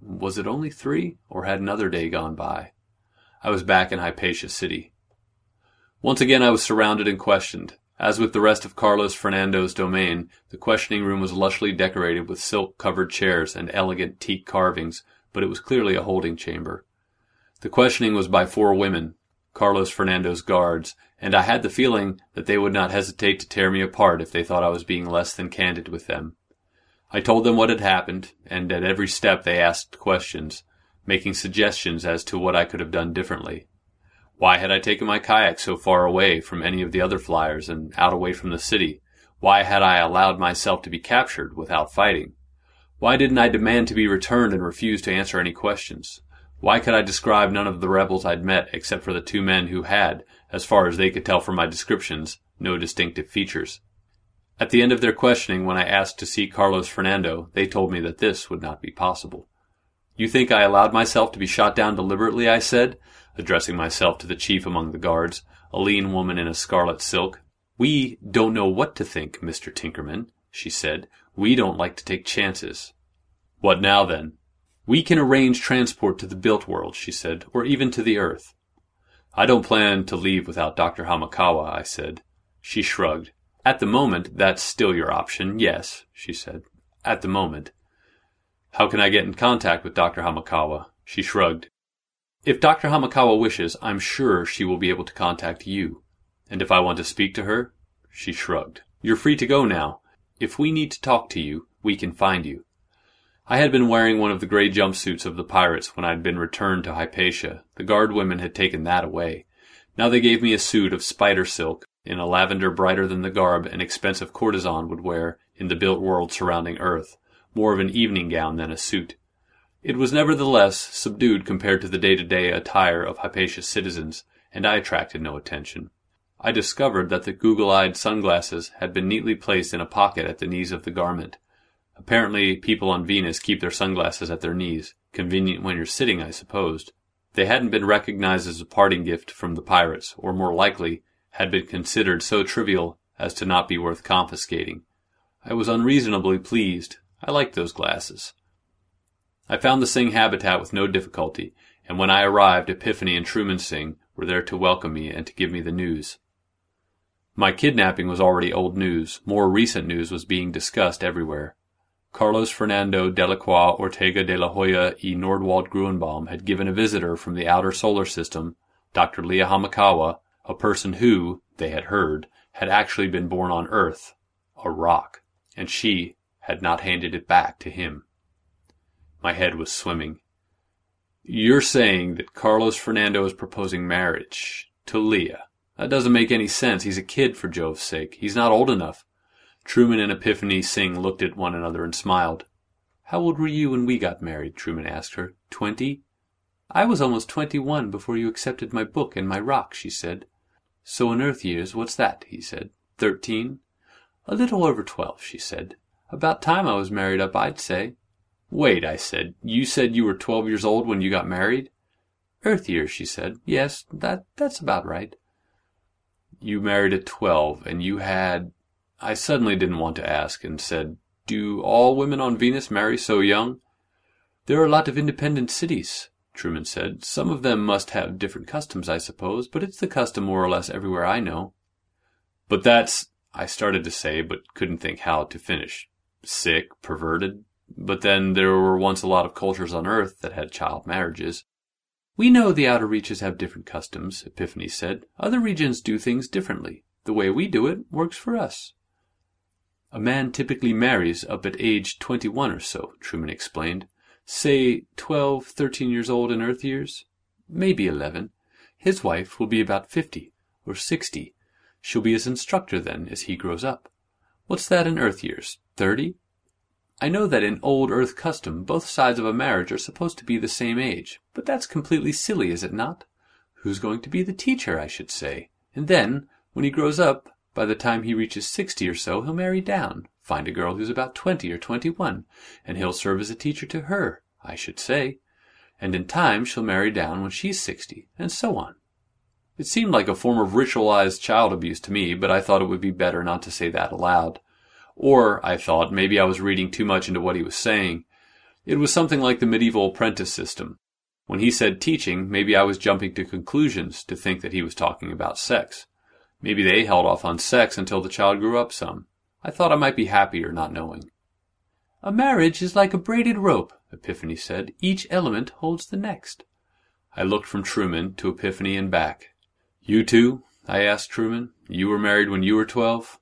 Was it only three, or had another day gone by? I was back in Hypatia City. Once again I was surrounded and questioned. As with the rest of Carlos Fernando's domain, the questioning room was lushly decorated with silk-covered chairs and elegant teak carvings, but it was clearly a holding chamber. The questioning was by four women, Carlos Fernando's guards, and I had the feeling that they would not hesitate to tear me apart if they thought I was being less than candid with them. I told them what had happened, and at every step they asked questions, making suggestions as to what I could have done differently. Why had I taken my kayak so far away from any of the other flyers and out away from the city? Why had I allowed myself to be captured without fighting? Why didn't I demand to be returned and refuse to answer any questions? Why could I describe none of the rebels I'd met except for the two men who had, as far as they could tell from my descriptions, no distinctive features? At the end of their questioning, when I asked to see Carlos Fernando, they told me that this would not be possible. You think I allowed myself to be shot down deliberately? I said, addressing myself to the chief among the guards, a lean woman in a scarlet silk. We don't know what to think, Mr. Tinkerman, she said. We don't like to take chances. What now then? We can arrange transport to the built world, she said, or even to the earth. I don't plan to leave without Dr. Hamakawa, I said. She shrugged. At the moment, that's still your option, yes, she said. At the moment. How can I get in contact with Dr. Hamakawa? She shrugged. If Dr. Hamakawa wishes, I'm sure she will be able to contact you. And if I want to speak to her? She shrugged. You're free to go now. If we need to talk to you, we can find you. I had been wearing one of the gray jumpsuits of the pirates when I had been returned to Hypatia. The guard women had taken that away. Now they gave me a suit of spider silk, in a lavender brighter than the garb an expensive courtesan would wear in the built world surrounding Earth, more of an evening gown than a suit. It was nevertheless subdued compared to the day-to-day attire of Hypatia's citizens, and I attracted no attention. I discovered that the google-eyed sunglasses had been neatly placed in a pocket at the knees of the garment. Apparently, people on Venus keep their sunglasses at their knees. Convenient when you're sitting, I supposed. They hadn't been recognized as a parting gift from the pirates, or more likely, had been considered so trivial as to not be worth confiscating. I was unreasonably pleased. I liked those glasses. I found the Singh habitat with no difficulty, and when I arrived, Epiphany and Truman Singh were there to welcome me and to give me the news. My kidnapping was already old news. More recent news was being discussed everywhere. Carlos Fernando Delacroix Ortega de la Hoya y Nordwald Gruenbaum had given a visitor from the outer solar system, Dr. Leah Hamakawa, a person who, they had heard, had actually been born on Earth, a rock, and she had not handed it back to him. My head was swimming. You're saying that Carlos Fernando is proposing marriage to Leah. That doesn't make any sense. He's a kid, for Jove's sake. He's not old enough. Truman and Epiphany Singh looked at one another and smiled. How old were you when we got married? Truman asked her. Twenty? I was almost twenty-one before you accepted my book and my rock, she said. So in Earth years, what's that? he said. Thirteen? A little over twelve, she said. About time I was married up, I'd say. Wait, I said. You said you were twelve years old when you got married? Earth years, she said. Yes, that that's about right. You married at twelve, and you had I suddenly didn't want to ask, and said, Do all women on Venus marry so young? There are a lot of independent cities, Truman said. Some of them must have different customs, I suppose, but it's the custom more or less everywhere I know. But that's, I started to say, but couldn't think how to finish. Sick, perverted. But then there were once a lot of cultures on Earth that had child marriages. We know the outer reaches have different customs, Epiphany said. Other regions do things differently. The way we do it works for us. A man typically marries up at age 21 or so, Truman explained. Say 12, 13 years old in Earth years? Maybe 11. His wife will be about 50 or 60. She'll be his instructor then as he grows up. What's that in Earth years? 30? I know that in old Earth custom both sides of a marriage are supposed to be the same age, but that's completely silly, is it not? Who's going to be the teacher, I should say? And then, when he grows up, by the time he reaches sixty or so, he'll marry down, find a girl who's about twenty or twenty-one, and he'll serve as a teacher to her, I should say. And in time she'll marry down when she's sixty, and so on. It seemed like a form of ritualized child abuse to me, but I thought it would be better not to say that aloud. Or, I thought, maybe I was reading too much into what he was saying. It was something like the medieval apprentice system. When he said teaching, maybe I was jumping to conclusions to think that he was talking about sex. Maybe they held off on sex until the child grew up some. I thought I might be happier not knowing. A marriage is like a braided rope, Epiphany said. Each element holds the next. I looked from Truman to Epiphany and back. You too? I asked Truman. You were married when you were twelve?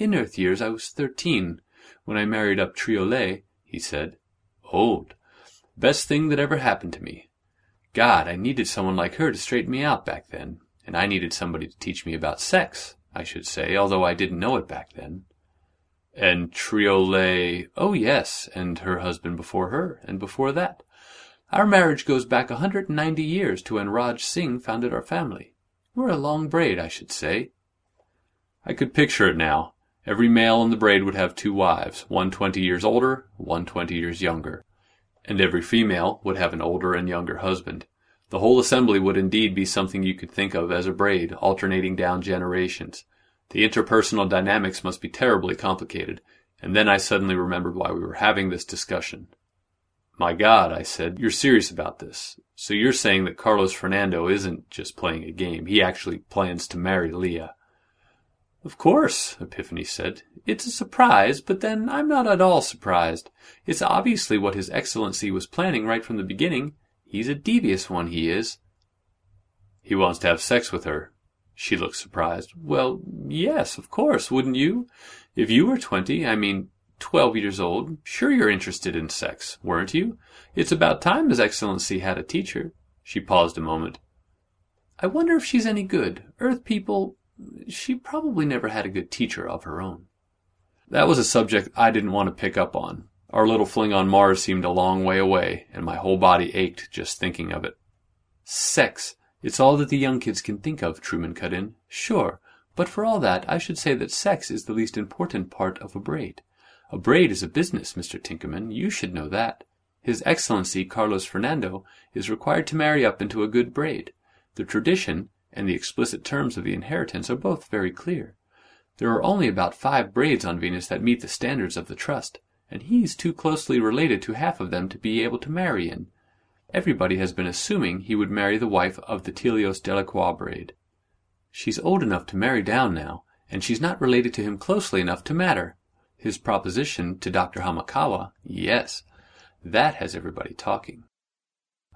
In Earth years I was thirteen when I married up Triolet, he said. Old. Best thing that ever happened to me. God, I needed someone like her to straighten me out back then and I needed somebody to teach me about sex, I should say, although I didn't know it back then. And Triolet, oh yes, and her husband before her, and before that. Our marriage goes back a hundred and ninety years to when Raj Singh founded our family. We're a long braid, I should say. I could picture it now. Every male in the braid would have two wives, one twenty years older, one twenty years younger. And every female would have an older and younger husband. The whole assembly would indeed be something you could think of as a braid, alternating down generations. The interpersonal dynamics must be terribly complicated, and then I suddenly remembered why we were having this discussion. My God, I said, you're serious about this. So you're saying that Carlos Fernando isn't just playing a game, he actually plans to marry Leah. Of course, Epiphany said. It's a surprise, but then I'm not at all surprised. It's obviously what His Excellency was planning right from the beginning. He's a devious one, he is. He wants to have sex with her. She looked surprised. Well, yes, of course, wouldn't you? If you were twenty, I mean, twelve years old, sure you're interested in sex, weren't you? It's about time His Excellency had a teacher. She paused a moment. I wonder if she's any good. Earth people, she probably never had a good teacher of her own. That was a subject I didn't want to pick up on. Our little fling on Mars seemed a long way away, and my whole body ached just thinking of it. Sex. It's all that the young kids can think of, Truman cut in. Sure. But for all that, I should say that sex is the least important part of a braid. A braid is a business, Mr. Tinkerman. You should know that. His Excellency Carlos Fernando is required to marry up into a good braid. The tradition and the explicit terms of the inheritance are both very clear. There are only about five braids on Venus that meet the standards of the trust and he's too closely related to half of them to be able to marry in. Everybody has been assuming he would marry the wife of the Telios Delacroix braid. She's old enough to marry down now, and she's not related to him closely enough to matter. His proposition to Dr. Hamakawa, yes, that has everybody talking.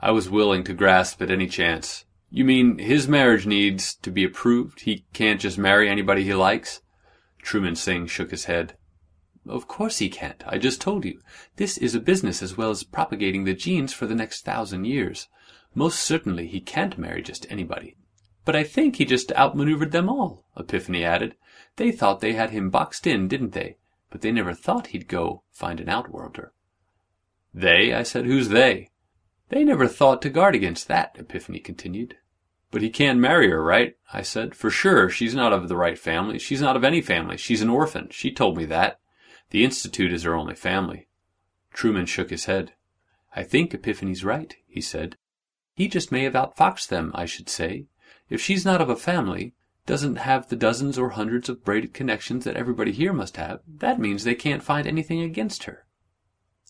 I was willing to grasp at any chance. You mean his marriage needs to be approved? He can't just marry anybody he likes? Truman Singh shook his head. Of course he can't. I just told you. This is a business as well as propagating the genes for the next thousand years. Most certainly he can't marry just anybody. But I think he just outmaneuvered them all, Epiphany added. They thought they had him boxed in, didn't they? But they never thought he'd go find an outworlder. They? I said. Who's they? They never thought to guard against that, Epiphany continued. But he can't marry her, right? I said. For sure, she's not of the right family. She's not of any family. She's an orphan. She told me that. The Institute is her only family. Truman shook his head. I think Epiphany's right, he said. He just may have outfoxed them, I should say. If she's not of a family, doesn't have the dozens or hundreds of braided connections that everybody here must have, that means they can't find anything against her.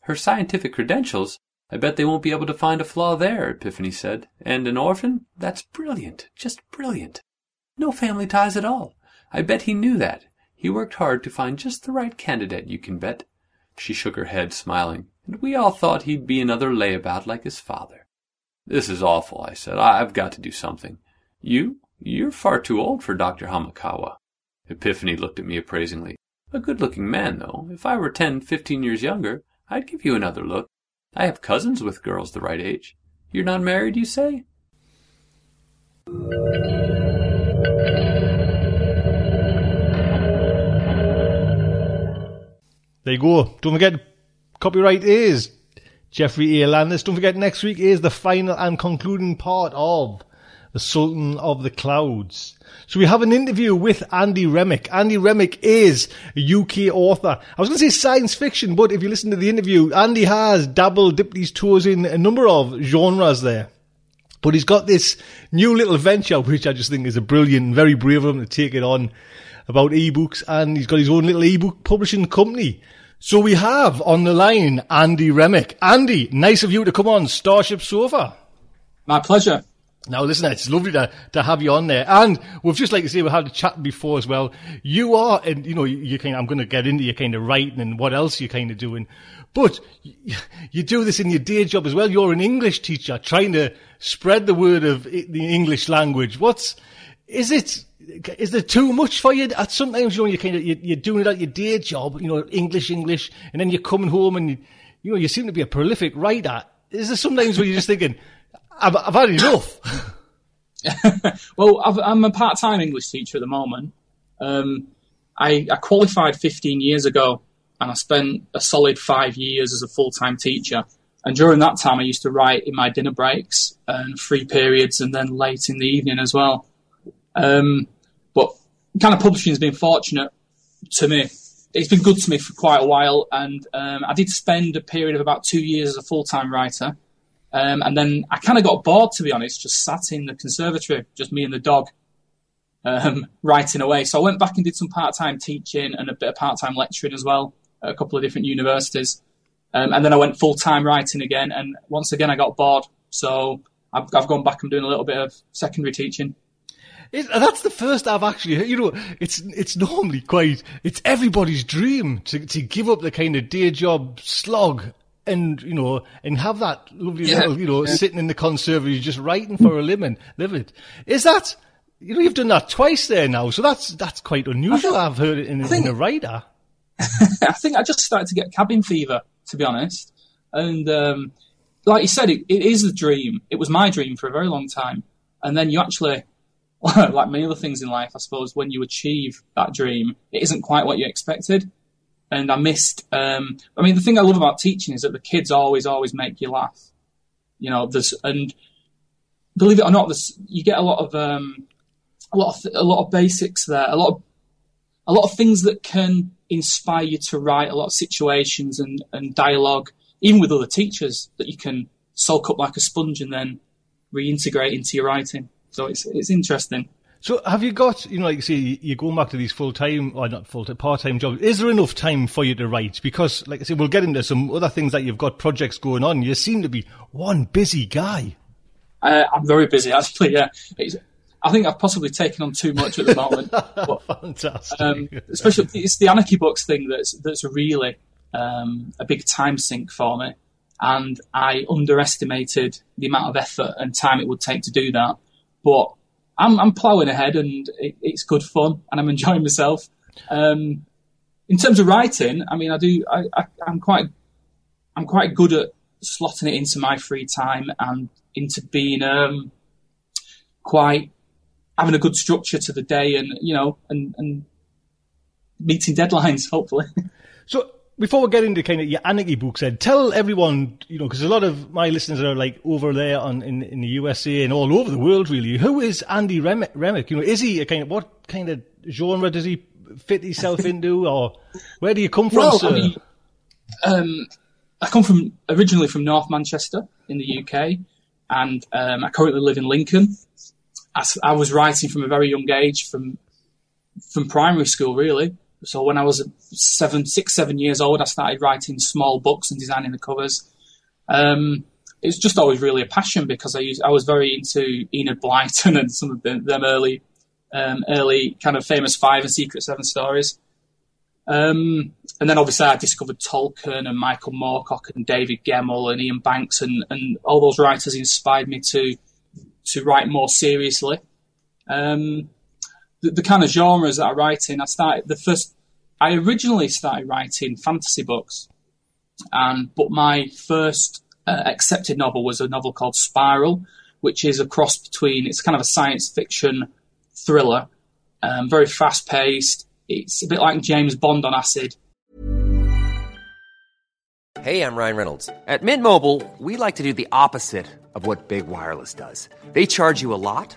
Her scientific credentials, I bet they won't be able to find a flaw there, Epiphany said. And an orphan? That's brilliant. Just brilliant. No family ties at all. I bet he knew that. He worked hard to find just the right candidate, you can bet. She shook her head, smiling, and we all thought he'd be another layabout like his father. This is awful, I said. I've got to do something. You? You're far too old for Dr. Hamakawa. Epiphany looked at me appraisingly. A good-looking man, though. If I were ten, fifteen years younger, I'd give you another look. I have cousins with girls the right age. You're not married, you say? There you go. Don't forget, copyright is Geoffrey A. Landis. Don't forget, next week is the final and concluding part of The Sultan of the Clouds. So we have an interview with Andy Remic. Andy Remic is a UK author. I was going to say science fiction, but if you listen to the interview, Andy has dabbled, dipped his toes in a number of genres there. But he's got this new little venture, which I just think is a brilliant, very brave of him to take it on about ebooks, and he's got his own little ebook publishing company. So we have on the line Andy Remic. Andy, nice of you to come on Starship Sofa. My pleasure. Now, listen, it's lovely to, to have you on there. And we've just like to say, we had a chat before as well. You are, and you know, you kind of, I'm going to get into your kind of writing and what else you're kind of doing. But you do this in your day job as well. You're an English teacher trying to spread the word of the English language. What's, is it, is there too much for you? At sometimes, you know, you kind of you're doing it at your day job, you know, English, English, and then you're coming home and you, you know you seem to be a prolific writer. Is there sometimes where you're just thinking, I've, I've had enough? [laughs] well, i am a part-time English teacher at the moment. Um, I, I qualified 15 years ago, and I spent a solid five years as a full-time teacher. And during that time, I used to write in my dinner breaks and free periods, and then late in the evening as well. Um, but kind of publishing has been fortunate to me it's been good to me for quite a while, and um, I did spend a period of about two years as a full time writer. Um, and then I kind of got bored, to be honest, just sat in the conservatory, just me and the dog, um, [laughs] writing away. So I went back and did some part time teaching and a bit of part time lecturing as well at a couple of different universities. Um, and then I went full time writing again. And once again, I got bored. So I've, I've gone back and doing a little bit of secondary teaching. It, that's the first I've actually. You know, it's it's normally quite. It's everybody's dream to to give up the kind of day job slog and you know and have that lovely Yeah, little you know yeah. sitting in the conservatory just writing for a living. Live it. Is that you know you've done that twice there now, so that's that's quite unusual. I've heard it in, a- think- in a writer. I think I just started to get cabin fever, to be honest. And um, like you said, it, it is a dream. It was my dream for a very long time. And then you actually, [laughs] like many other things in life, I suppose, when you achieve that dream, it isn't quite what you expected. And I missed. Um, I mean, the thing I love about teaching is that the kids always, always make you laugh. You know, there's and believe it or not, there's, you get a lot of um, a lot of a lot of basics there, a lot of a lot of things that can inspire you to write, a lot of situations and, and dialogue, even with other teachers that you can soak up like a sponge and then reintegrate into your writing. So it's it's interesting. So have you got, you know, like you say, you're going back to these full-time, or not full-time, part-time jobs. Is there enough time for you to write? Because, like I say, we'll get into some other things that you've got projects going on. You seem to be one busy guy. Uh, I'm very busy [laughs] actually. Yeah, it's, I think I've possibly taken on too much at the moment. [laughs] but Fantastic. um, especially it's the anarchy books thing that's that's really um, a big time sink for me, and I underestimated the amount of effort and time it would take to do that. But I'm, I'm ploughing ahead, and it, it's good fun, and I'm enjoying myself. Um, in terms of writing, I mean, I do. I, I, I'm quite I'm quite good at slotting it into my free time and into being um, quite having a good structure to the day and you know and and meeting deadlines [laughs] hopefully So before we get into kind of your anarchy books, Ed, tell everyone, you know, because a lot of my listeners are like over there on in, in the USA and all over the world, really. Who is Andy Remic? Remic? You know, is he a kind of what kind of genre does he fit himself [laughs] into, or where do you come from, well sir? I, mean, um, I come from originally from North Manchester in the UK and um, I currently live in Lincoln I was writing from a very young age from from primary school really so when I was seven six seven years old I started writing small books and designing the covers um, it was just always really a passion because I used, I was very into Enid Blyton [laughs] and some of the, them early, um, early kind of famous five and Secret Seven stories. Um, and then obviously I discovered Tolkien and Michael Moorcock and David Gemmell and Iain Banks and, and all those writers inspired me to to write more seriously. Um, the, the kind of genres that I write in, I started the first. I originally started writing fantasy books, and but my first uh, accepted novel was a novel called Spiral, which is a cross between it's kind of a science fiction thriller, um, very fast paced. It's a bit like James Bond on acid. Hey, I'm Ryan Reynolds. At Mint Mobile, we like to do the opposite of what Big Wireless does. They charge you a lot,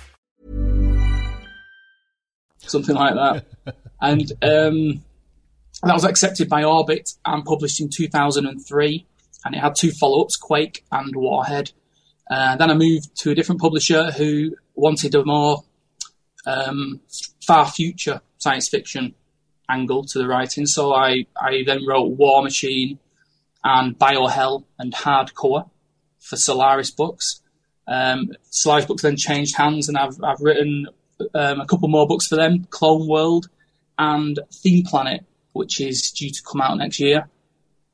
Something like that. [laughs] and um, that was accepted by Orbit and published in 2003. And it had two follow ups, Quake and Warhead. Uh, then I moved to a different publisher who wanted a more um, far future science fiction angle to the writing. So I, I then wrote War Machine and Biohell and Hardcore for Solaris Books. Um, Solaris Books then changed hands, and I've, I've written um, a couple more books for them Clone World and Theme Planet, which is due to come out next year.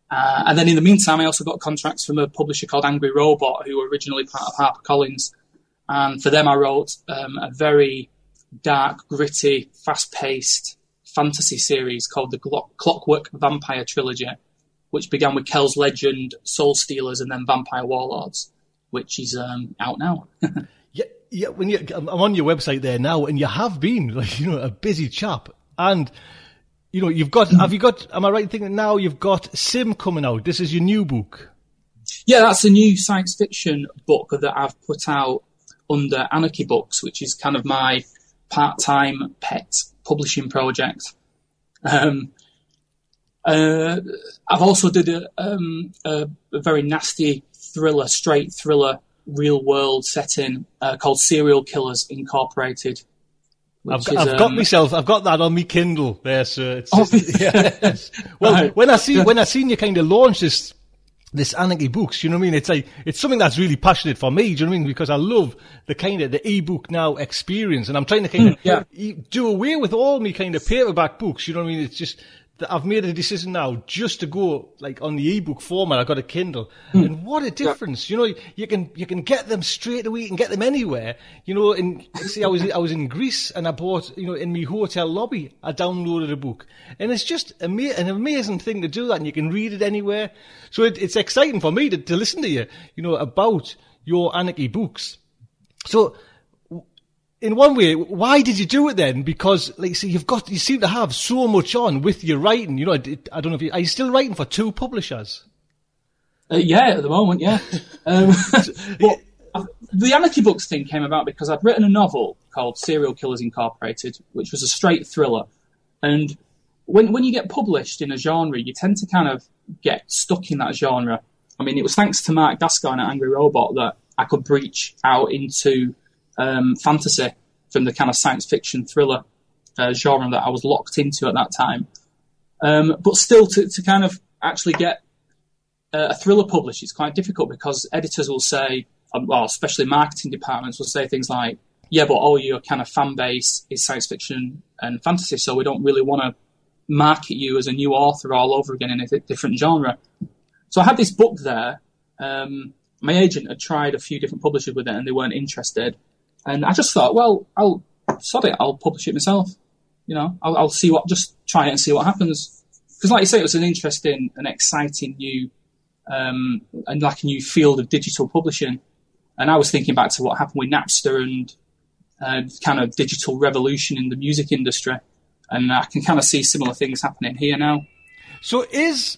Uh, and then in the meantime, I also got contracts from a publisher called Angry Robot, who were originally part of HarperCollins. And for them, I wrote um, a very dark, gritty, fast paced fantasy series called the Clockwork Vampire Trilogy, which began with Kell's Legend, Soul Stealers, and then Vampire Warlords, which is um, out now. [laughs] yeah. When you, I'm on your website there now, and you have been [laughs] like you know a busy chap, and you know you've got. have you got? Am I right in thinking now you've got Sim coming out? This is your new book. Yeah, that's a new science fiction book that I've put out under Anarchy Books, which is kind of my part-time pet publishing project. Um, uh, I've also did a, um, a, a, very nasty thriller, straight thriller, real world setting uh, called Serial Killers Incorporated. I've, got, is, I've um, got myself. I've got that on my Kindle there, sir. It's, oh, [laughs] yeah. well, right. when I see when I seen you kind of launch this this anarchy books, you know what I mean? It's like, it's something that's really passionate for me, do you know what I mean? Because I love the kind of, the ebook now experience and I'm trying to kind of yeah. do away with all me kind of paperback books, you know what I mean? It's just, I've made a decision now just to go like on the ebook format. I got a Kindle, mm. and what a difference! Yeah. You know, you can you can get them straight away. You can get them anywhere. You know, and see, I was I was in Greece and I bought you know in my hotel lobby. I downloaded a book, and it's just ama- an amazing thing to do that, and you can read it anywhere. So it, it's exciting for me to, to listen to you. You know about your anarchy books. So in one way, why did you do it then? Because, like, see, you've got, you seem to have so much on with your writing. You know, I, I don't know if you, are you still writing for two publishers? Uh, yeah, at the moment, yeah. [laughs] um, [laughs] but the Anarchy Books thing came about because I'd written a novel called Serial Killers Incorporated, which was a straight thriller. And when, when you get published in a genre, you tend to kind of get stuck in that genre. I mean, it was thanks to Marc Gascoigne at Angry Robot that I could breach out into um, fantasy from the kind of science fiction thriller uh, genre that I was locked into at that time. Um, but still, to, to kind of actually get a thriller published, is quite difficult because editors will say, um, well, especially marketing departments will say things like, yeah, but all your kind of fan base is science fiction and fantasy, so we don't really want to market you as a new author all over again in a different genre. So I had this book there. Um, my agent had tried a few different publishers with it and they weren't interested. And I just thought, well, I'll sod it. I'll publish it myself. You know, I'll, I'll see what, just try it and see what happens. Because, like you say, it was an interesting and exciting new, um, and like a new field of digital publishing. And I was thinking back to what happened with Napster and uh, kind of digital revolution in the music industry, and I can kind of see similar things happening here now. So, is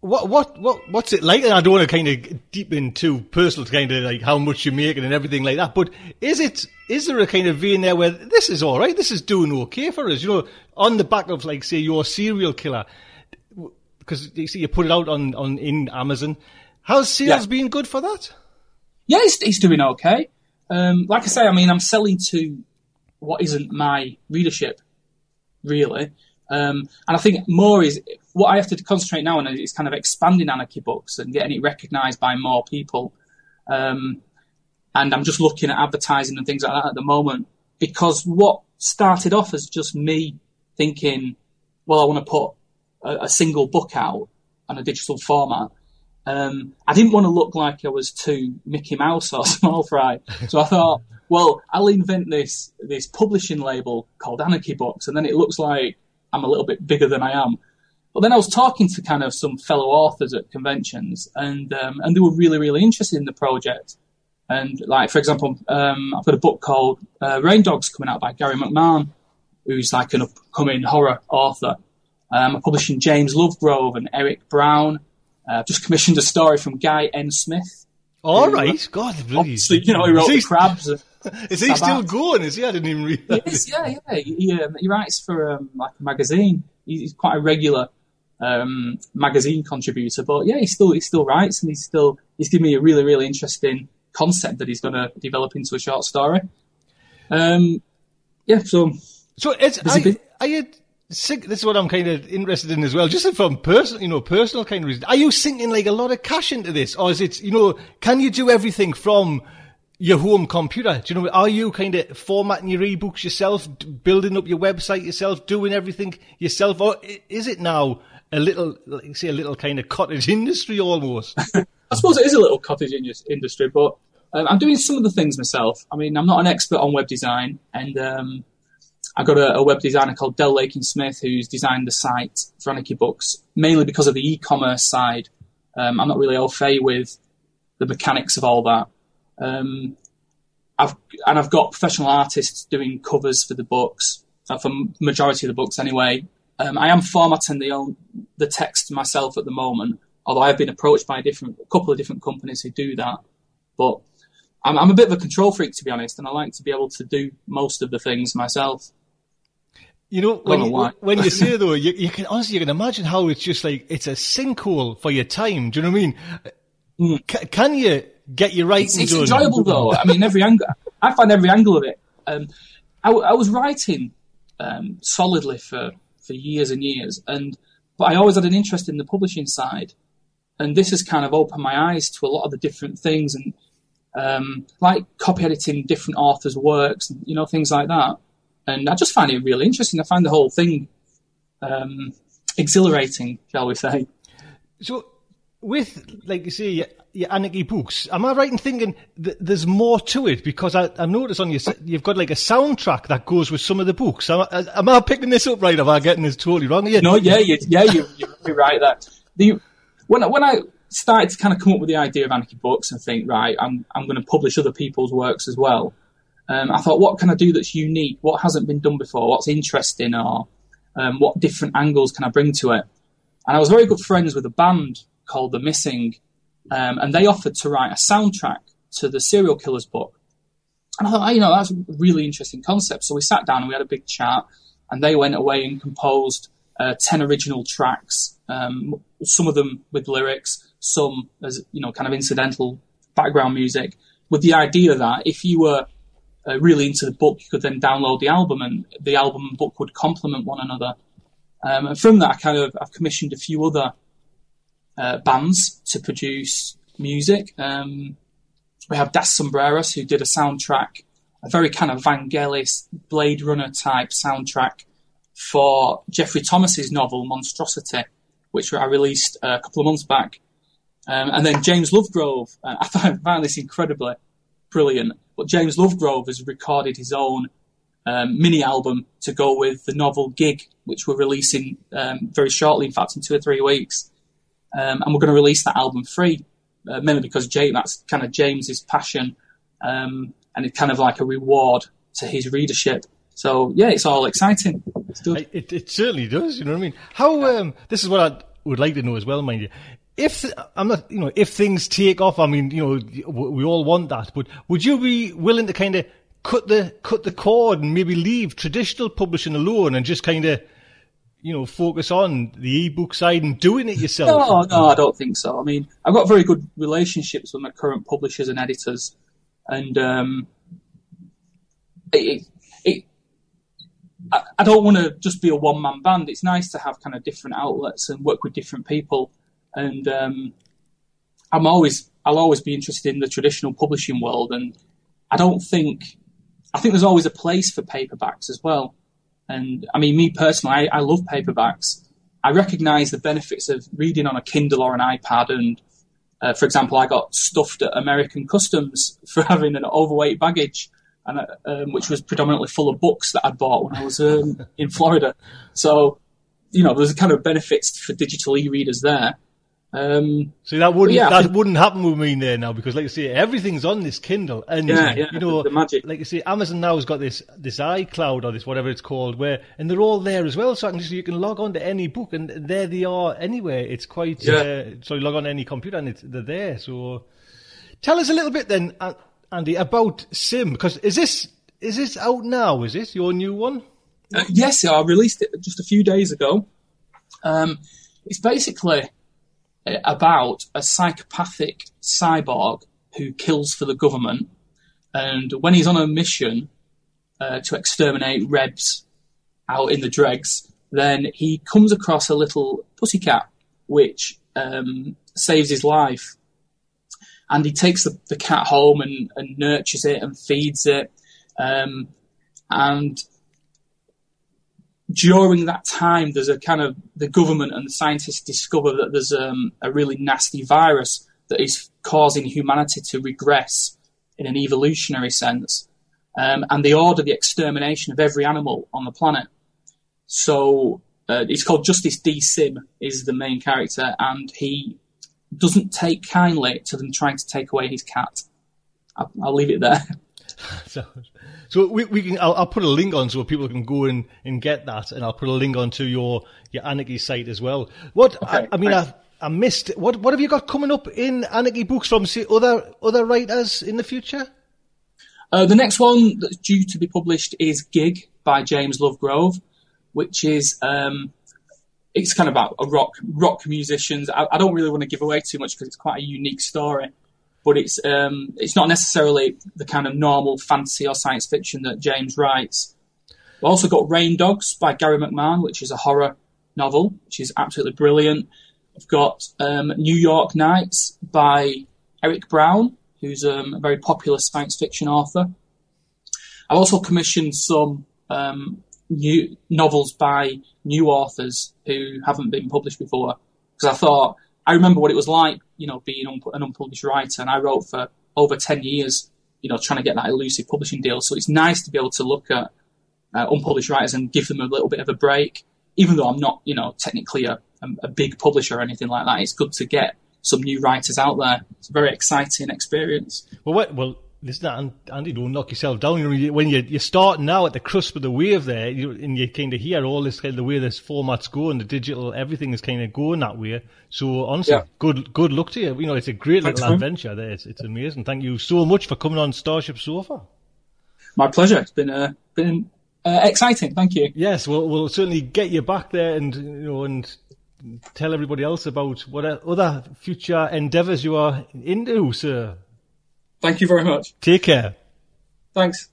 what what what what's it like? And I don't want to kind of deep into personal, kind of like how much you're making and everything like that. But is it is there a kind of vein there where this is all right? This is doing okay for us, you know, on the back of like say your serial killer, because you see you put it out on on in Amazon. How's sales yeah. been good for that? Yeah, he's, he's doing okay. Um, like I say, I mean, I'm selling to what isn't my readership, really. Um, and I think more is what I have to concentrate now on is kind of expanding Anarchy Books and getting it recognised by more people. Um, and I'm just looking at advertising and things like that at the moment because what started off as just me thinking, well, I want to put a, a single book out on a digital format. Um, I didn't want to look like I was too Mickey Mouse or [laughs] small fry. So I thought, well, I'll invent this, this publishing label called Anarchy Books. And then it looks like I'm a little bit bigger than I am. But then I was talking to kind of some fellow authors at conventions, and um, and they were really really interested in the project. And like for example, um, I've got a book called uh, Rain Dogs coming out by Gary McMahon, who's like an upcoming horror author. Um, I'm publishing James Lovegrove and Eric Brown, Uh, just commissioned a story from Guy N. Smith. All who, uh, right, God, Obviously, you know, he wrote he- crabs. Is he [laughs] still going? Is he? I didn't even read. realise. Yes, yeah, yeah. He, he, um, he writes for um, like a magazine. He's quite a regular um, magazine contributor, but yeah, he still he still writes, and he's still he's giving me a really really interesting concept that he's going to develop into a short story. Um, yeah, so So it's I, bit- are you sink, this is what I'm kind of interested in as well, just from personal, you know, personal kind of reason. Are you sinking like a lot of cash into this, or is it, you know, can you do everything from your home computer? Do you know? Are you kind of formatting your ebooks yourself, building up your website yourself, doing everything yourself, or is it now a little, like say, a little kind of cottage [laughs] industry almost? [laughs] I suppose it is a little cottage in- industry, but um, I'm doing some of the things myself. I mean, I'm not an expert on web design, and um, I got a, a web designer called Del Lakin Smith who's designed the site for Anarchy Books, mainly because of the e-commerce side. Um, I'm not really au fait with the mechanics of all that. Um, I've and I've got professional artists doing covers for the books, uh, for majority of the books anyway. Um, I am formatting the the text myself at the moment, although I've been approached by a different a couple of different companies who do that. But I'm, I'm a bit of a control freak to be honest, and I like to be able to do most of the things myself. You know, when know you, when you say though, you, you can honestly you can imagine how it's just like it's a sinkhole for your time. Do you know what I mean? Ca can you get your writing It's, it's enjoyable though. I mean, every angle. I find every angle of it. Um, I, I was writing um, solidly for for years and years, and but I always had an interest in the publishing side, and this has kind of opened my eyes to a lot of the different things and um, like copy editing different authors' works, you know, things like that. And I just find it really interesting. I find the whole thing um, exhilarating, shall we say? So, with like you say, your, your Anarchy books, am I right in thinking th- there's more to it? Because I, I've noticed on your you've got like a soundtrack that goes with some of the books. Am I, am I picking this up right? Am I getting this totally wrong? No, yeah, you, yeah, you, you're right. That the when I- when I started to kind of come up with the idea of anarchy books and think, right, I'm I'm going to publish other people's works as well. Um, I thought, what can I do that's unique? What hasn't been done before? What's interesting? Or um, what different angles can I bring to it? And I was very good friends with a band called The Missing, um, and they offered to write a soundtrack to the Serial Killers book. And I thought, oh, you know, that's a really interesting concept. So we sat down and we had a big chat, and they went away and composed uh, 10 original tracks, um, some of them with lyrics, some as, you know, kind of incidental background music, with the idea that if you were uh, really into the book, you could then download the album and the album and book would complement one another. Um, and from that, I kind of, I've commissioned a few other uh, bands to produce music. Um, we have Das Sombreros, who did a soundtrack, a very kind of Vangelis, Blade Runner type soundtrack for Jeffrey Thomas's novel Monstrocity, which I released a couple of months back. Um, and then James Lovegrove, uh, [laughs] I found this incredibly brilliant. But James Lovegrove has recorded his own um, mini album to go with the novel Gig, which we're releasing um, very shortly, in fact, in two or three weeks. Um, and we're going to release that album free, uh, mainly because that's kind of James's passion, um, and it's kind of like a reward to his readership. So yeah, it's all exciting. It's good. It, it certainly does. You know what I mean? How? Um, this is what I would like to know as well, mind you. If I'm not, you know, if things take off, I mean, you know, we all want that. But would you be willing to kind of cut the cut the cord and maybe leave traditional publishing alone and just kind of, you know, focus on the ebook side and doing it yourself? No, no, I don't think so. I mean, I've got very good relationships with my current publishers and editors, and um, it, it, I, I don't want to just be a one man band. It's nice to have kind of different outlets and work with different people. And um, I'm always, I'll always be interested in the traditional publishing world, and I don't think, I think there's always a place for paperbacks as well. And I mean, me personally, I, I love paperbacks. I recognise the benefits of reading on a Kindle or an iPad. And uh, for example, I got stuffed at American Customs [laughs] for having an overweight baggage, and uh, um, which was predominantly full of books that I'd bought when I was um, in Florida. So, you know, there's a kind of benefits for digital e-readers there. Um, See that wouldn't yeah, that think- wouldn't happen with me there now because, like you say, everything's on this Kindle, and Yeah, yeah, you know, the magic. like you say, Amazon now has got this this iCloud or this whatever it's called, where and they're all there as well. So I can just you can log on to any book, and there they are anywhere. It's quite Yeah. uh, so you log on to any computer, and it's, they're there. So tell us a little bit then, Andy, about Sim, because is this is this out now? Is this your new one? Uh, yes, I released it just a few days ago. Um, it's basically about a psychopathic cyborg who kills for the government, and when he's on a mission uh, to exterminate Rebs out in the dregs, then he comes across a little pussycat which um, saves his life. And he takes the, the cat home and, and nurtures it and feeds it. Um, and during that time, there's a kind of the government and the scientists discover that there's um, a really nasty virus that is causing humanity to regress in an evolutionary sense, um, and they order the extermination of every animal on the planet. So uh, it's called Justice D. Sim is the main character, and he doesn't take kindly to them trying to take away his cat. I'll, I'll leave it there. [laughs] [laughs] So, so we, we can. I'll, I'll put a link on so people can go and, and get that, and I'll put a link onto your your Anarchy site as well. What I, I mean, I, I missed. What what have you got coming up in Anarchy books from say, other other writers in the future? Uh, the next one that's due to be published is Gig by James Lovegrove, which is um, it's kind of about a rock rock musicians. I, I don't really want to give away too much because it's quite a unique story, but it's um, it's not necessarily the kind of normal fantasy or science fiction that James writes. We've also got Rain Dogs by Gary McMahon, which is a horror novel, which is absolutely brilliant. I've got um, New York Nights by Eric Brown, who's um, a very popular science fiction author. I've also commissioned some um, new novels by new authors who haven't been published before because I thought I remember what it was like, you know, being un- an unpublished writer, and I wrote for over ten years, you know, trying to get that elusive publishing deal. So it's nice to be able to look at uh, unpublished writers and give them a little bit of a break, even though I'm not, you know, technically a, a, big publisher or anything like that. It's good to get some new writers out there. It's a very exciting experience. Well, what, well, listen, An- Andy, don't knock yourself down. You know, when you're, you're starting now at the cusp of the wave there, you, and you kind of hear all this kind of the way this format's going, the digital, everything is kind of going that way. So honestly, Yeah. good good luck to you. You know, it's a great Thanks, little man. adventure there. It's, it's amazing. Thank you so much for coming on Starship Sofa. My pleasure. It's been uh, been uh, exciting. Thank you. Yes, we'll we'll certainly get you back there and you know and tell everybody else about what other future endeavours you are into, sir. Thank you very much. Take care. Thanks.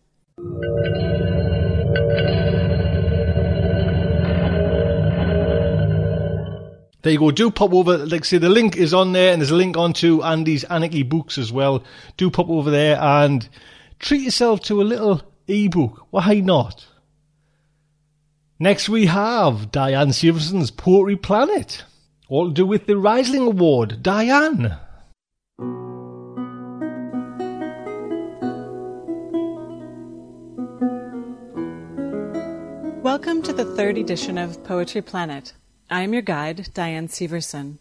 There you go. Do pop over. Like I say, the link is on there, and there's a link onto Andy's Anarchy books as well. Do pop over there and treat yourself to a little ebook. Why not? Next, we have Diane Severson's Poetry Planet. All to do with the Rhysling Award. Diane. Welcome to the third edition of Poetry Planet. I am your guide, Diane Severson.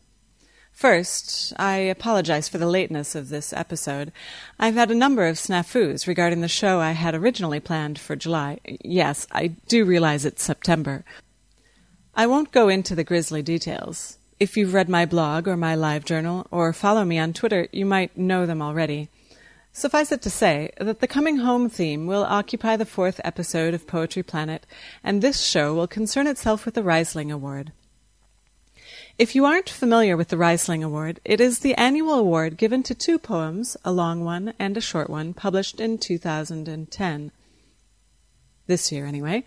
First, I apologize for the lateness of this episode. I've had a number of snafus regarding the show I had originally planned for July. Yes, I do realize it's September. I won't go into the grisly details. If you've read my blog or my live journal or follow me on Twitter, you might know them already. Suffice it to say that the coming home theme will occupy the fourth episode of Poetry Planet, and this show will concern itself with the Rhysling Award. If you aren't familiar with the Rhysling Award, it is the annual award given to two poems, a long one and a short one, published in 2010. This year, anyway.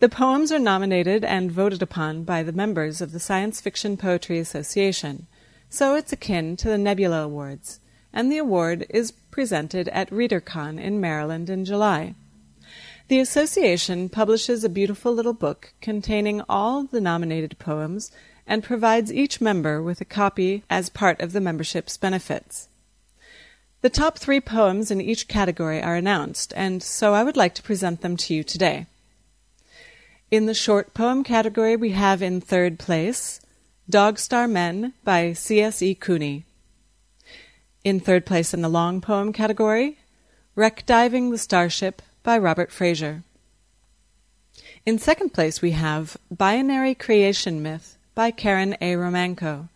The poems are nominated and voted upon by the members of the Science Fiction Poetry Association, so it's akin to the Nebula Awards, and the award is presented at ReaderCon in Maryland in July. The association publishes a beautiful little book containing all the nominated poems and provides each member with a copy as part of the membership's benefits. The top three poems in each category are announced, and so I would like to present them to you today. In the short poem category, we have in third place Dog Star Men by C.S.E. Cooney. In third place in the long poem category, Wreck Diving the Starship by Robert Fraser. In second place, we have Binary Creation Myth by Karen A. Romanko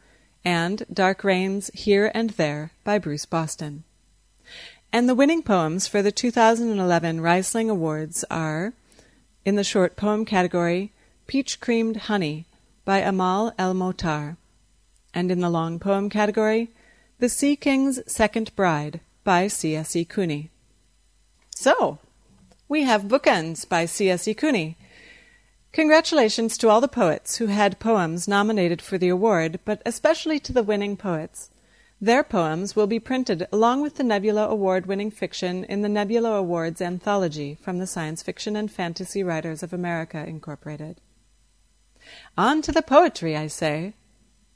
and Dark Rains Here and There by Bruce Boston. And the winning poems for the 2011 Rhysling Awards are, in the short poem category, Peach Creamed Honey by Amal El-Mohtar, and in the long poem category, The Sea King's Second Bride by C.S.E. Cooney. So, we have Bookends by C.S.E. Cooney. Congratulations to all the poets who had poems nominated for the award, but especially to the winning poets. Their poems will be printed along with the Nebula Award winning fiction in the Nebula Awards anthology from the Science Fiction and Fantasy Writers of America, Incorporated. On to the poetry, I say.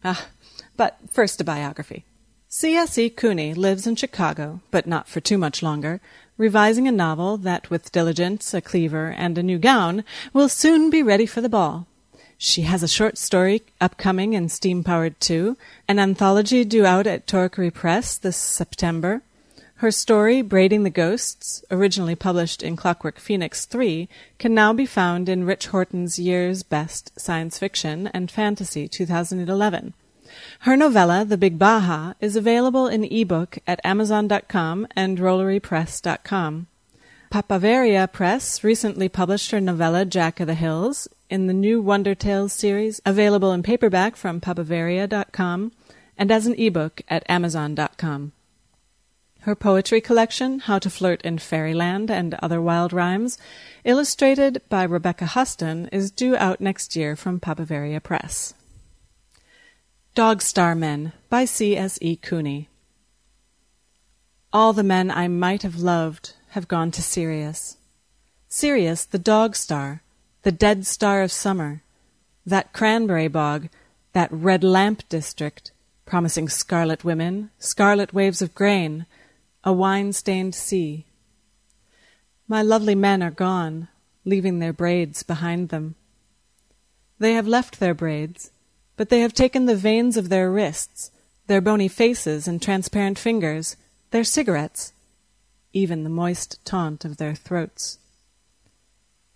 Ah, but first a biography. C.S.E. Cooney lives in Chicago, but not for too much longer, revising a novel that, with diligence, a cleaver, and a new gown, will soon be ready for the ball. She has a short story upcoming in Steam Powered 2, an anthology due out at Torquere Press this September, her story, Braiding the Ghosts, originally published in Clockwork Phoenix 3, can now be found in Rich Horton's Year's Best Science Fiction and Fantasy 2011. Her novella, The Big Bah-Ha, is available in ebook at Amazon.com and DrolleriePress.com. Papaveria Press recently published her novella Jack of the Hills in the new Wonder Tales series, available in paperback from papaveria.com and as an ebook at Amazon.com. Her poetry collection, How to Flirt in Fairyland and Other Wild Rhymes, illustrated by Rebecca Huston, is due out next year from Papaveria Press. Dog Star Men by C.S.E. Cooney. All the men I might have loved have gone to Sirius. Sirius, the dog star, the dead star of summer, that cranberry bog, that red lamp district, promising scarlet women, scarlet waves of grain, a wine stained sea. My lovely men are gone, leaving their braids behind them. They have left their braids, but they have taken the veins of their wrists, their bony faces and transparent fingers, their cigarettes, even the moist taunt of their throats.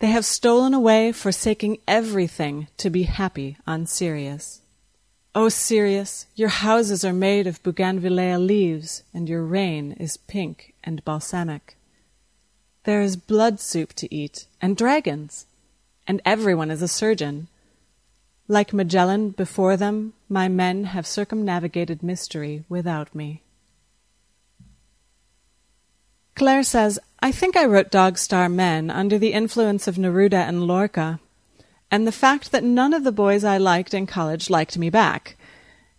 They have stolen away, forsaking everything to be happy on Sirius. O Sirius, your houses are made of bougainvillea leaves, and your rain is pink and balsamic. There is blood soup to eat, and dragons, and everyone is a surgeon. Like Magellan before them, my men have circumnavigated mystery without me. Claire says, I think I wrote Dog Star Men under the influence of Neruda and Lorca and the fact that none of the boys I liked in college liked me back.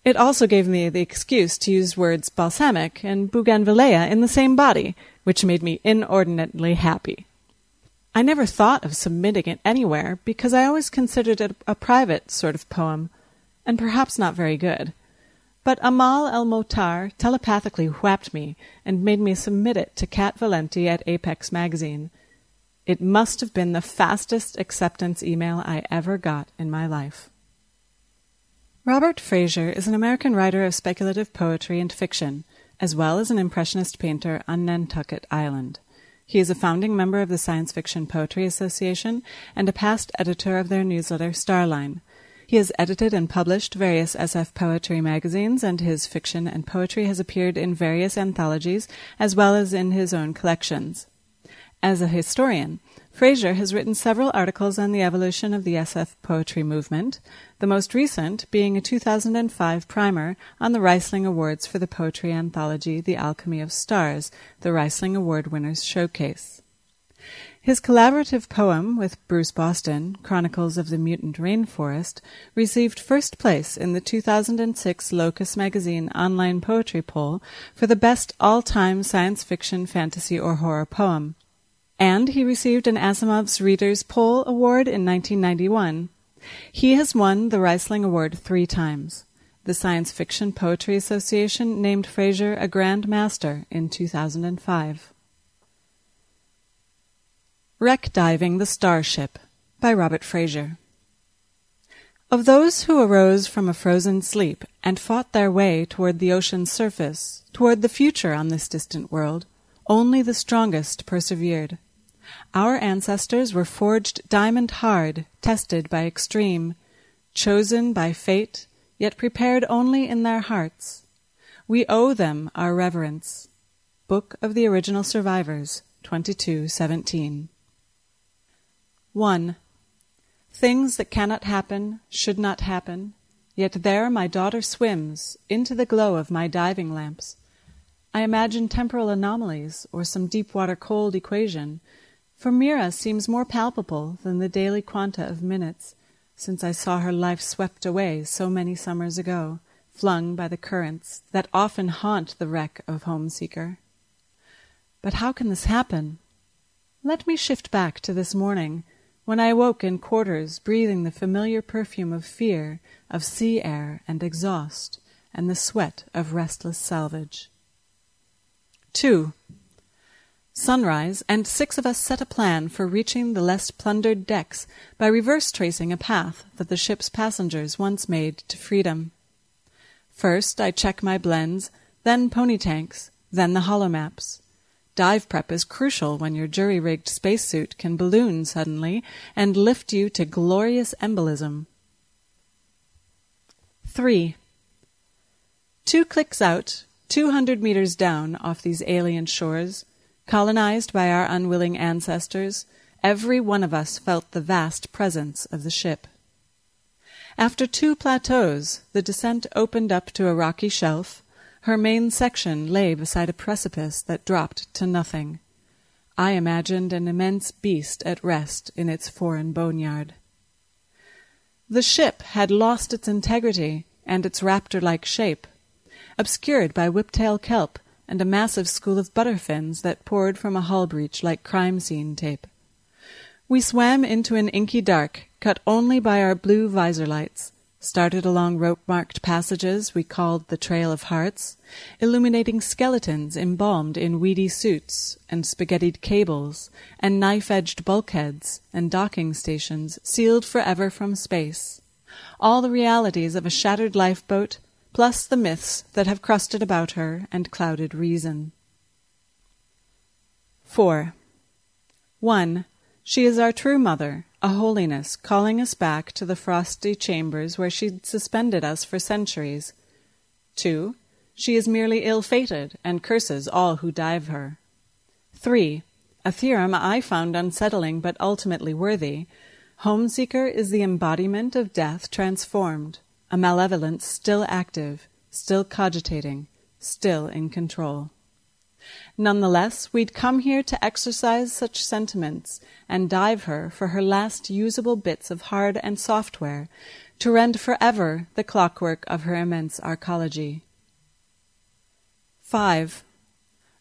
It also gave me the excuse to use words balsamic and bougainvillea in the same body, which made me inordinately happy. I never thought of submitting it anywhere because I always considered it a private sort of poem, and perhaps not very good. But Amal El-Mohtar telepathically whapped me and made me submit it to Cat Valente at Apex Magazine, it must have been the fastest acceptance email I ever got in my life. Robert Fraser is an American writer of speculative poetry and fiction, as well as an impressionist painter on Nantucket Island. He is a founding member of the Science Fiction Poetry Association and a past editor of their newsletter Starline. He has edited and published various SF poetry magazines, and his fiction and poetry has appeared in various anthologies as well as in his own collections. As a historian, Fraser has written several articles on the evolution of the SF poetry movement, the most recent being a 2005 primer on the Rhysling Awards for the poetry anthology The Alchemy of Stars, the Rhysling Award Winners Showcase. His collaborative poem with Bruce Boston, Chronicles of the Mutant Rainforest, received first place in the 2006 Locus Magazine online poetry poll for the best all-time science fiction, fantasy, or horror poem and he received an Asimov's Readers' Poll Award in 1991. He has won the Rhysling Award three times. The Science Fiction Poetry Association named Fraser a Grand Master in 2005. Wreck Diving the Starship by Robert Fraser. Of those who arose from a frozen sleep and fought their way toward the ocean's surface, toward the future on this distant world, only the strongest persevered. Our ancestors were forged diamond hard, tested by extreme, chosen by fate, yet prepared only in their hearts. We owe them our reverence. Book of the Original Survivors, 2217. 1. Things that cannot happen, should not happen, yet there my daughter swims, into the glow of my diving lamps. I imagine temporal anomalies or some deep water cold equation, for Mira seems more palpable than the daily quanta of minutes, since I saw her life swept away so many summers ago, flung by the currents that often haunt the wreck of Homeseeker. But how can this happen? Let me shift back to this morning when I awoke in quarters breathing the familiar perfume of fear, of sea air and exhaust, and the sweat of restless salvage. 2. Sunrise, and six of us set a plan for reaching the less plundered decks by reverse tracing a path that the ship's passengers once made to freedom. First, I check my blends, then pony tanks, then the holomaps. Dive prep is crucial when your jury rigged spacesuit can balloon suddenly and lift you to glorious embolism. 3. Two clicks out, 200 meters down off these alien shores, colonized by our unwilling ancestors, every one of us felt the vast presence of the ship. After two plateaus, the descent opened up to a rocky shelf, her main section lay beside a precipice that dropped to nothing. I imagined an immense beast at rest in its foreign boneyard. The ship had lost its integrity and its raptor like shape, obscured by whiptail kelp and a massive school of butterfins that poured from a hull breach like crime scene tape. We swam into an inky dark, cut only by our blue visor lights, started along rope-marked passages we called the Trail of Hearts, illuminating skeletons embalmed in weedy suits and spaghettied cables and knife-edged bulkheads and docking stations sealed forever from space. All the realities of a shattered lifeboat, plus the myths that have crusted about her and clouded reason. 4. 1. She is our true mother, a holiness calling us back to the frosty chambers where she suspended us for centuries. Two, she is merely ill fated and curses all who dive her. Three, a theorem I found unsettling but ultimately worthy. Homeseeker is the embodiment of death transformed, a malevolence still active, still cogitating, still in control. Nonetheless, we'd come here to exercise such sentiments and dive her for her last usable bits of hard and software, to rend forever the clockwork of her immense arcology. 5.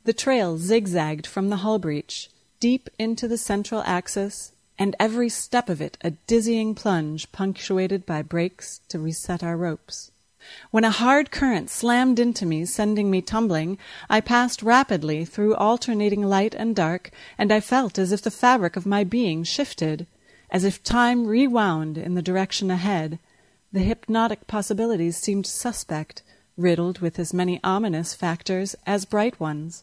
The trail zigzagged from the hull breach, deep into the central axis, and every step of it a dizzying plunge punctuated by breaks to reset our ropes. When a hard current slammed into me, sending me tumbling, I passed rapidly through alternating light and dark, and I felt as if the fabric of my being shifted, as if time rewound in the direction ahead. The hypnotic possibilities seemed suspect, riddled with as many ominous factors as bright ones.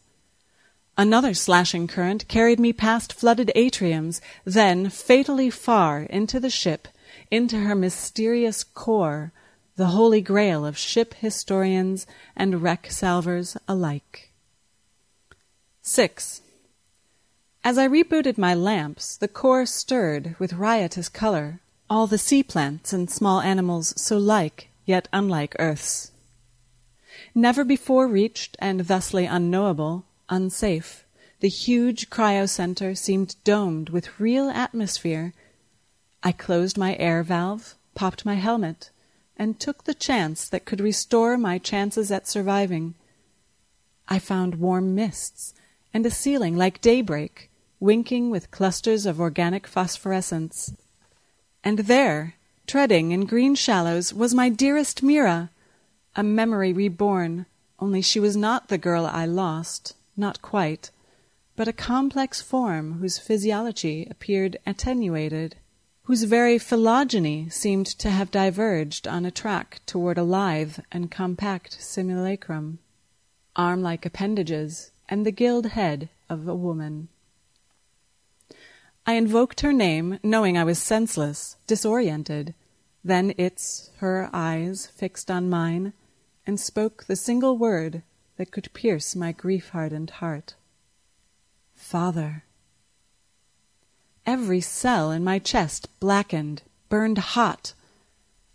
Another slashing current carried me past flooded atriums, then fatally far into the ship, into her mysterious core, the holy grail of ship historians and wreck salvers alike. 6. As I rebooted my lamps, the core stirred with riotous color, all the sea plants and small animals so like yet unlike Earth's. Never before reached and thusly unknowable, unsafe, the huge cryocenter seemed domed with real atmosphere. I closed my air valve, popped my helmet, and took the chance that could restore my chances at surviving. I found warm mists and a ceiling like daybreak, winking with clusters of organic phosphorescence. And there, treading in green shallows, was my dearest Mira, a memory reborn, only she was not the girl I lost, not quite, but a complex form whose physiology appeared attenuated whose very phylogeny seemed to have diverged on a track toward a lithe and compact simulacrum, arm like appendages, and the gilled head of a woman. I invoked her name, knowing I was senseless, disoriented. Then its, her eyes fixed on mine, and spoke the single word that could pierce my grief hardened heart Father. Every cell in my chest blackened, burned hot.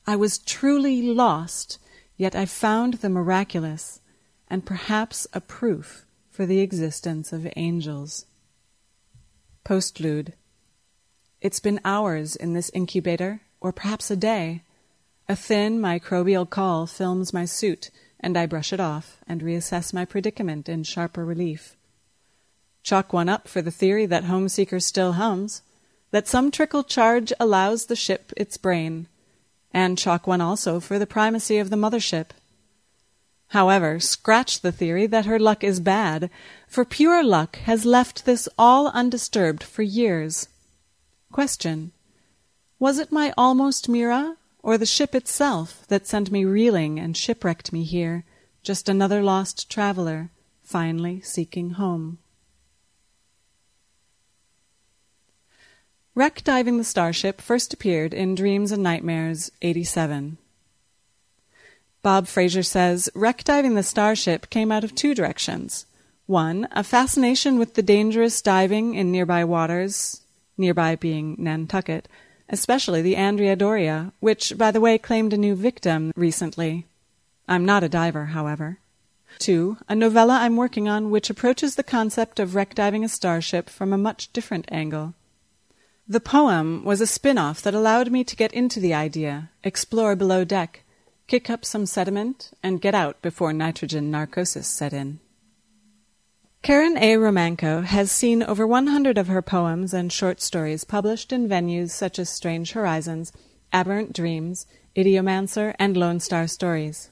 I was truly lost, yet I found the miraculous, and perhaps a proof for the existence of angels. Postlude. It's been hours in this incubator, or perhaps a day. A thin microbial call films my suit, and I brush it off and reassess my predicament in sharper relief. Chalk one up for the theory that Homeseeker still hums, that some trickle charge allows the ship its brain, and chalk one also for the primacy of the mothership. However, scratch the theory that her luck is bad, for pure luck has left this all undisturbed for years. Question Was it my almost Mira, or the ship itself, that sent me reeling and shipwrecked me here, just another lost traveler, finally seeking home? Wreck Diving the Starship first appeared in Dreams and Nightmares 87. Bob Fraser says Wreck Diving the Starship came out of two directions. One, a fascination with the dangerous diving in nearby waters, nearby being Nantucket, especially the Andrea Doria, which, by the way, claimed a new victim recently. I'm not a diver, however. Two, a novella I'm working on which approaches the concept of wreck diving a starship from a much different angle. The poem was a spin off that allowed me to get into the idea, explore below deck, kick up some sediment, and get out before nitrogen narcosis set in. Karen A. Romanko has seen over 100 of her poems and short stories published in venues such as Strange Horizons, Aberrant Dreams, Ideomancer, and Lone Star Stories.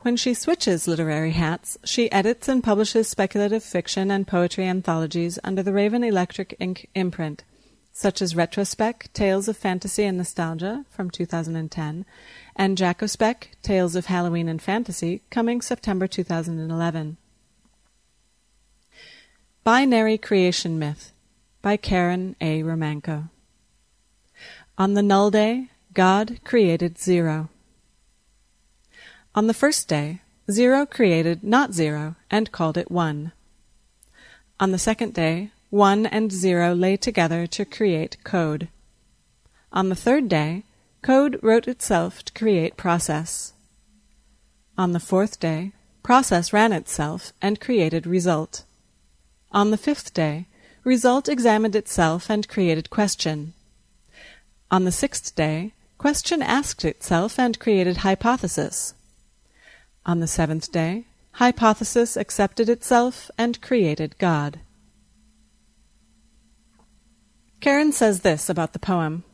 When she switches literary hats, she edits and publishes speculative fiction and poetry anthologies under the Raven Electric Ink imprint such as Retrospec, Tales of Fantasy and Nostalgia from 2010, and Jack-o'-Spec, Tales of Halloween and Fantasy, coming September 2011. Binary Creation Myth by Karen A. Romanko. On the null day, God created zero. On the first day, zero created not zero and called it one. On the second day, one and zero lay together to create code. On the third day, code wrote itself to create process. On the fourth day, process ran itself and created result. On the fifth day, result examined itself and created question. On the sixth day, question asked itself and created hypothesis. On the seventh day, hypothesis accepted itself and created God. Karen says this about the poem.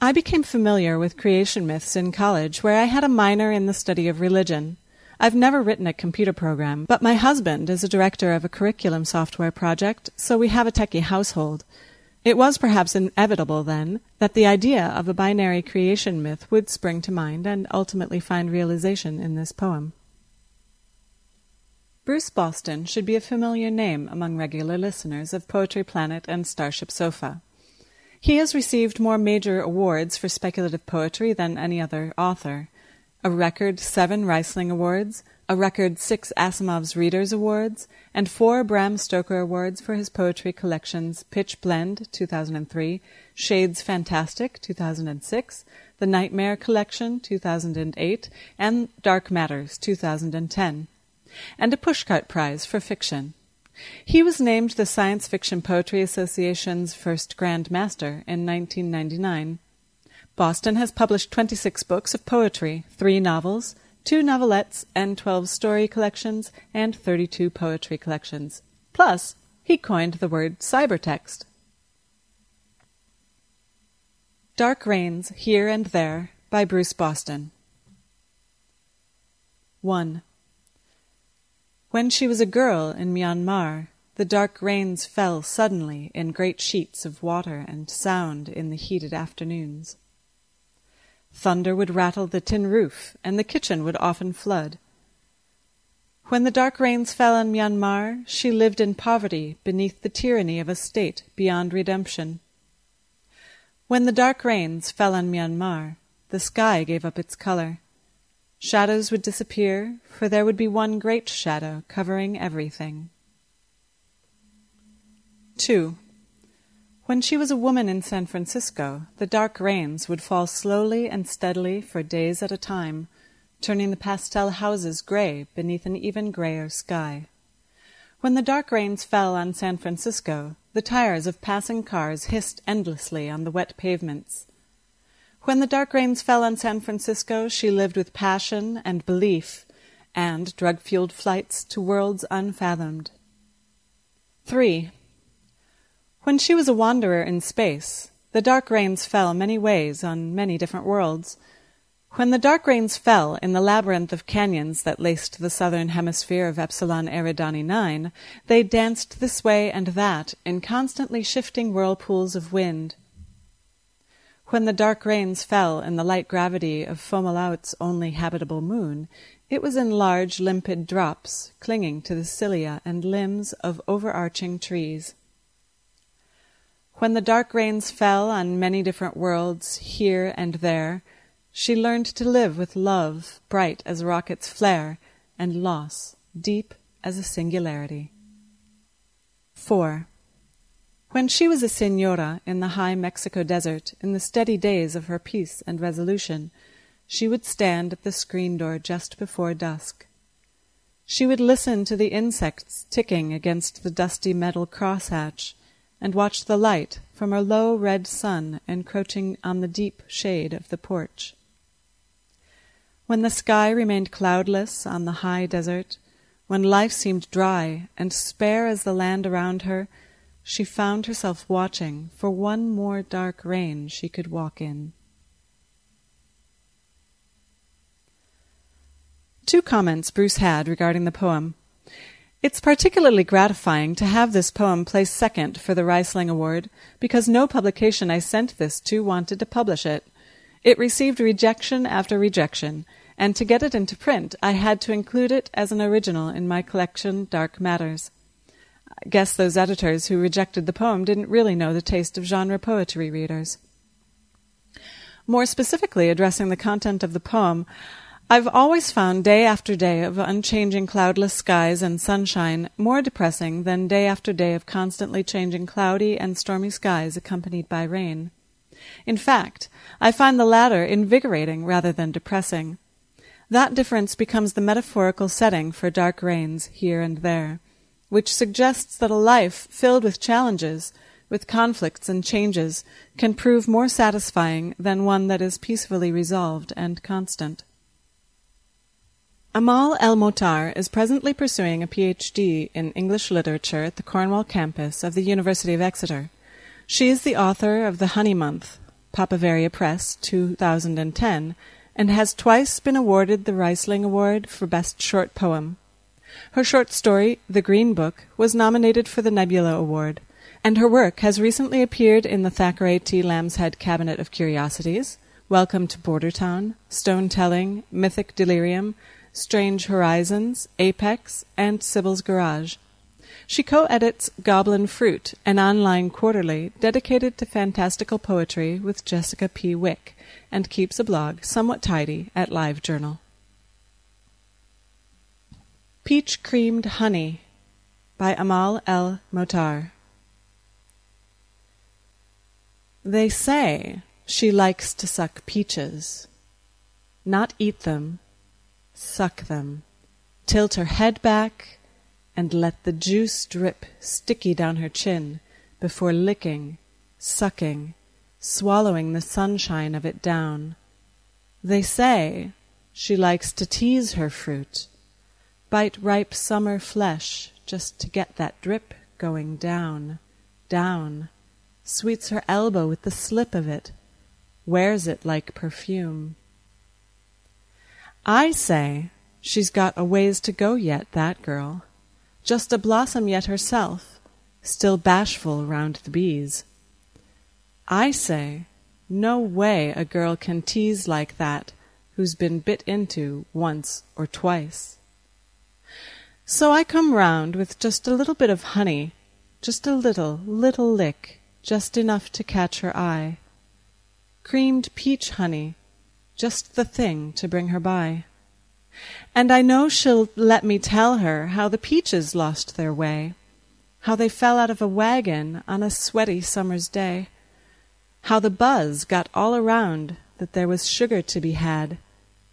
I became familiar with creation myths in college, where I had a minor in the study of religion. I've never written a computer program, but my husband is a director of a curriculum software project, so we have a techie household. It was perhaps inevitable, then, that the idea of a binary creation myth would spring to mind and ultimately find realization in this poem. Bruce Boston should be a familiar name among regular listeners of Poetry Planet and Starship Sofa. He has received more major awards for speculative poetry than any other author. A record seven Rhysling Awards, a record six Asimov's Readers Awards, and four Bram Stoker Awards for his poetry collections Pitchblende, 2003, Shades Fantastic, 2006, The Nightmare Collection, 2008, and Dark Matters, 2010, and a Pushcart Prize for fiction. He was named the Science Fiction Poetry Association's first Grand Master in 1999. Boston has published 26 books of poetry, three novels, two novelettes, and 12 story collections, and 32 poetry collections. Plus, he coined the word cybertext. Dark Rains Here and There by Bruce Boston. 1. When she was a girl in Myanmar, the dark rains fell suddenly in great sheets of water and sound in the heated afternoons. Thunder would rattle the tin roof, and the kitchen would often flood. When the dark rains fell on Myanmar, she lived in poverty beneath the tyranny of a state beyond redemption. When the dark rains fell on Myanmar, the sky gave up its color. Shadows would disappear, for there would be one great shadow covering everything. 2. When she was a woman in San Francisco, the dark rains would fall slowly and steadily for days at a time, turning the pastel houses gray beneath an even grayer sky. When the dark rains fell on San Francisco, the tires of passing cars hissed endlessly on the wet pavements. When the dark rains fell on San Francisco, she lived with passion and belief and drug fueled flights to worlds unfathomed. 3. When she was a wanderer in space, the dark rains fell many ways on many different worlds. When the dark rains fell in the labyrinth of canyons that laced the southern hemisphere of Epsilon Eridani 9, they danced this way and that in constantly shifting whirlpools of wind. When the dark rains fell in the light gravity of Fomalhaut's only habitable moon, it was in large limpid drops clinging to the cilia and limbs of overarching trees. When the dark rains fell on many different worlds, here and there, she learned to live with love, bright as rocket's flare, and loss, deep as a singularity. 4. When she was a senora in the high Mexico desert, in the steady days of her peace and resolution, she would stand at the screen door just before dusk. She would listen to the insects ticking against the dusty metal crosshatch and watched the light from a low red sun encroaching on the deep shade of the porch. When the sky remained cloudless on the high desert, when life seemed dry and spare as the land around her, she found herself watching for one more dark rain she could walk in. Two comments Bruce had regarding the poem. It's particularly gratifying to have this poem placed second for the Rhysling Award because no publication I sent this to wanted to publish it. It received rejection after rejection, and to get it into print, I had to include it as an original in my collection Dark Matters. I guess those editors who rejected the poem didn't really know the taste of genre poetry readers. More specifically, addressing the content of the poem, I've always found day after day of unchanging cloudless skies and sunshine more depressing than day after day of constantly changing cloudy and stormy skies accompanied by rain. In fact, I find the latter invigorating rather than depressing. That difference becomes the metaphorical setting for dark rains here and there, which suggests that a life filled with challenges, with conflicts and changes, can prove more satisfying than one that is peacefully resolved and constant. Amal El-Mohtar is presently pursuing a PhD in English literature at the Cornwall campus of the University of Exeter. She is the author of The Honey Month, Papaveria Press, 2010, and has twice been awarded the Rhysling Award for Best Short Poem. Her short story, The Green Book, was nominated for the Nebula Award, and her work has recently appeared in the Thackeray T. Lambshead Cabinet of Curiosities, Welcome to Bordertown, Stone Telling, Mythic Delirium, Strange Horizons, Apex, and Sibyl's Garage. She co-edits Goblin Fruit, an online quarterly dedicated to fantastical poetry with Jessica P. Wick, and keeps a blog somewhat tidy at LiveJournal. Peach Creamed Honey by Amal El Motar. They say she likes to suck peaches, not eat them suck them, tilt her head back, and let the juice drip sticky down her chin before licking, sucking, swallowing the sunshine of it down. They say she likes to tease her fruit, bite ripe summer flesh just to get that drip going down, down, sweets her elbow with the slip of it, wears it like perfume. I say she's got a ways to go yet, that girl. just a blossom yet herself, still bashful round the bees. I say, no way a girl can tease like that who's been bit into once or twice. So I come round with just a little bit of honey, just a little, little lick, just enough to catch her eye. Creamed peach honey, just the thing to bring her by. And I know she'll let me tell her how the peaches lost their way, how they fell out of a wagon on a sweaty summer's day, how the buzz got all around that there was sugar to be had,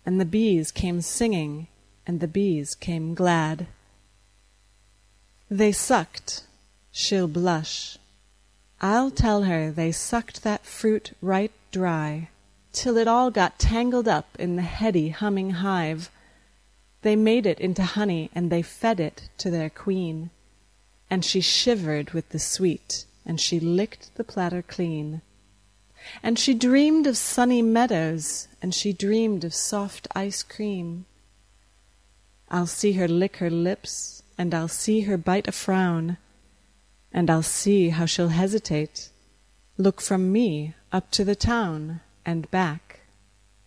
and the bees came singing, and the bees came glad. They sucked, she'll blush. I'll tell her they sucked that fruit right dry, till it all got tangled up in the heady humming hive. They made it into honey, and they fed it to their queen. And she shivered with the sweet, and she licked the platter clean. And she dreamed of sunny meadows, and she dreamed of soft ice cream. I'll see her lick her lips, and I'll see her bite a frown, and I'll see how she'll hesitate, look from me up to the town and back,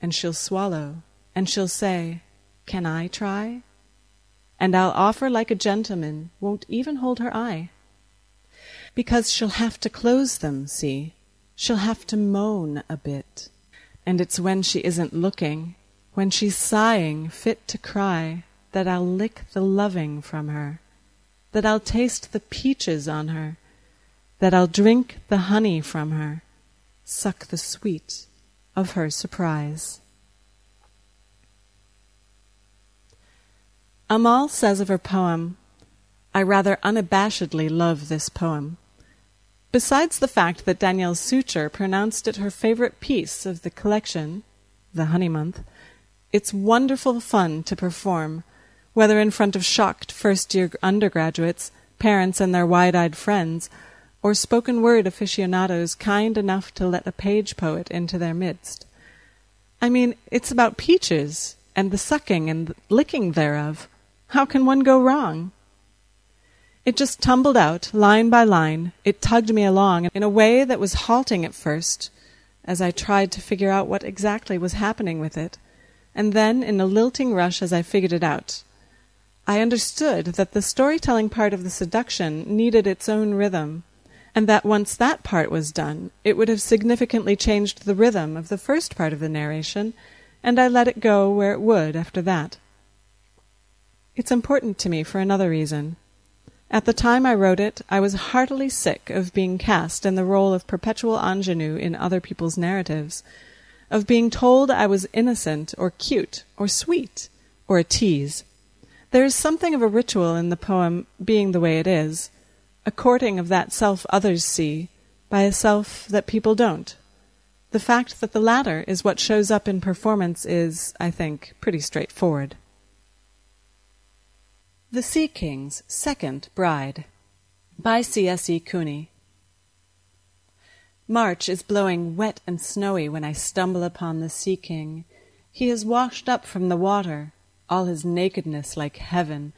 and she'll swallow, and she'll say, Can I try? And I'll offer like a gentleman, won't even hold her eye. Because she'll have to close them, see, she'll have to moan a bit. And it's when she isn't looking, when she's sighing, fit to cry, that I'll lick the loving from her, that I'll taste the peaches on her, that I'll drink the honey from her, suck the sweet of her surprise. Amal says of her poem, I rather unabashedly love this poem. Besides the fact that Danielle Sucher pronounced it her favorite piece of the collection, The Honey Month, it's wonderful fun to perform, whether in front of shocked first year undergraduates, parents, and their wide eyed friends, or spoken word aficionados kind enough to let a page poet into their midst. I mean, it's about peaches, and the sucking and licking thereof. How can one go wrong? It just tumbled out, line by line. It tugged me along in a way that was halting at first, as I tried to figure out what exactly was happening with it, and then in a lilting rush as I figured it out. I understood that the storytelling part of the seduction needed its own rhythm, and that once that part was done, it would have significantly changed the rhythm of the first part of the narration, and I let it go where it would after that. It's important to me for another reason. At the time I wrote it, I was heartily sick of being cast in the role of perpetual ingenue in other people's narratives, of being told I was innocent or cute or sweet or a tease. There is something of a ritual in the poem being the way it is, a courting of that self others see by a self that people don't. The fact that the latter is what shows up in performance is, I think, pretty straightforward. The Sea King's Second Bride by C.S.E. Cooney. March is blowing wet and snowy when I stumble upon the Sea King. He is washed up from the water, all his nakedness like heaven,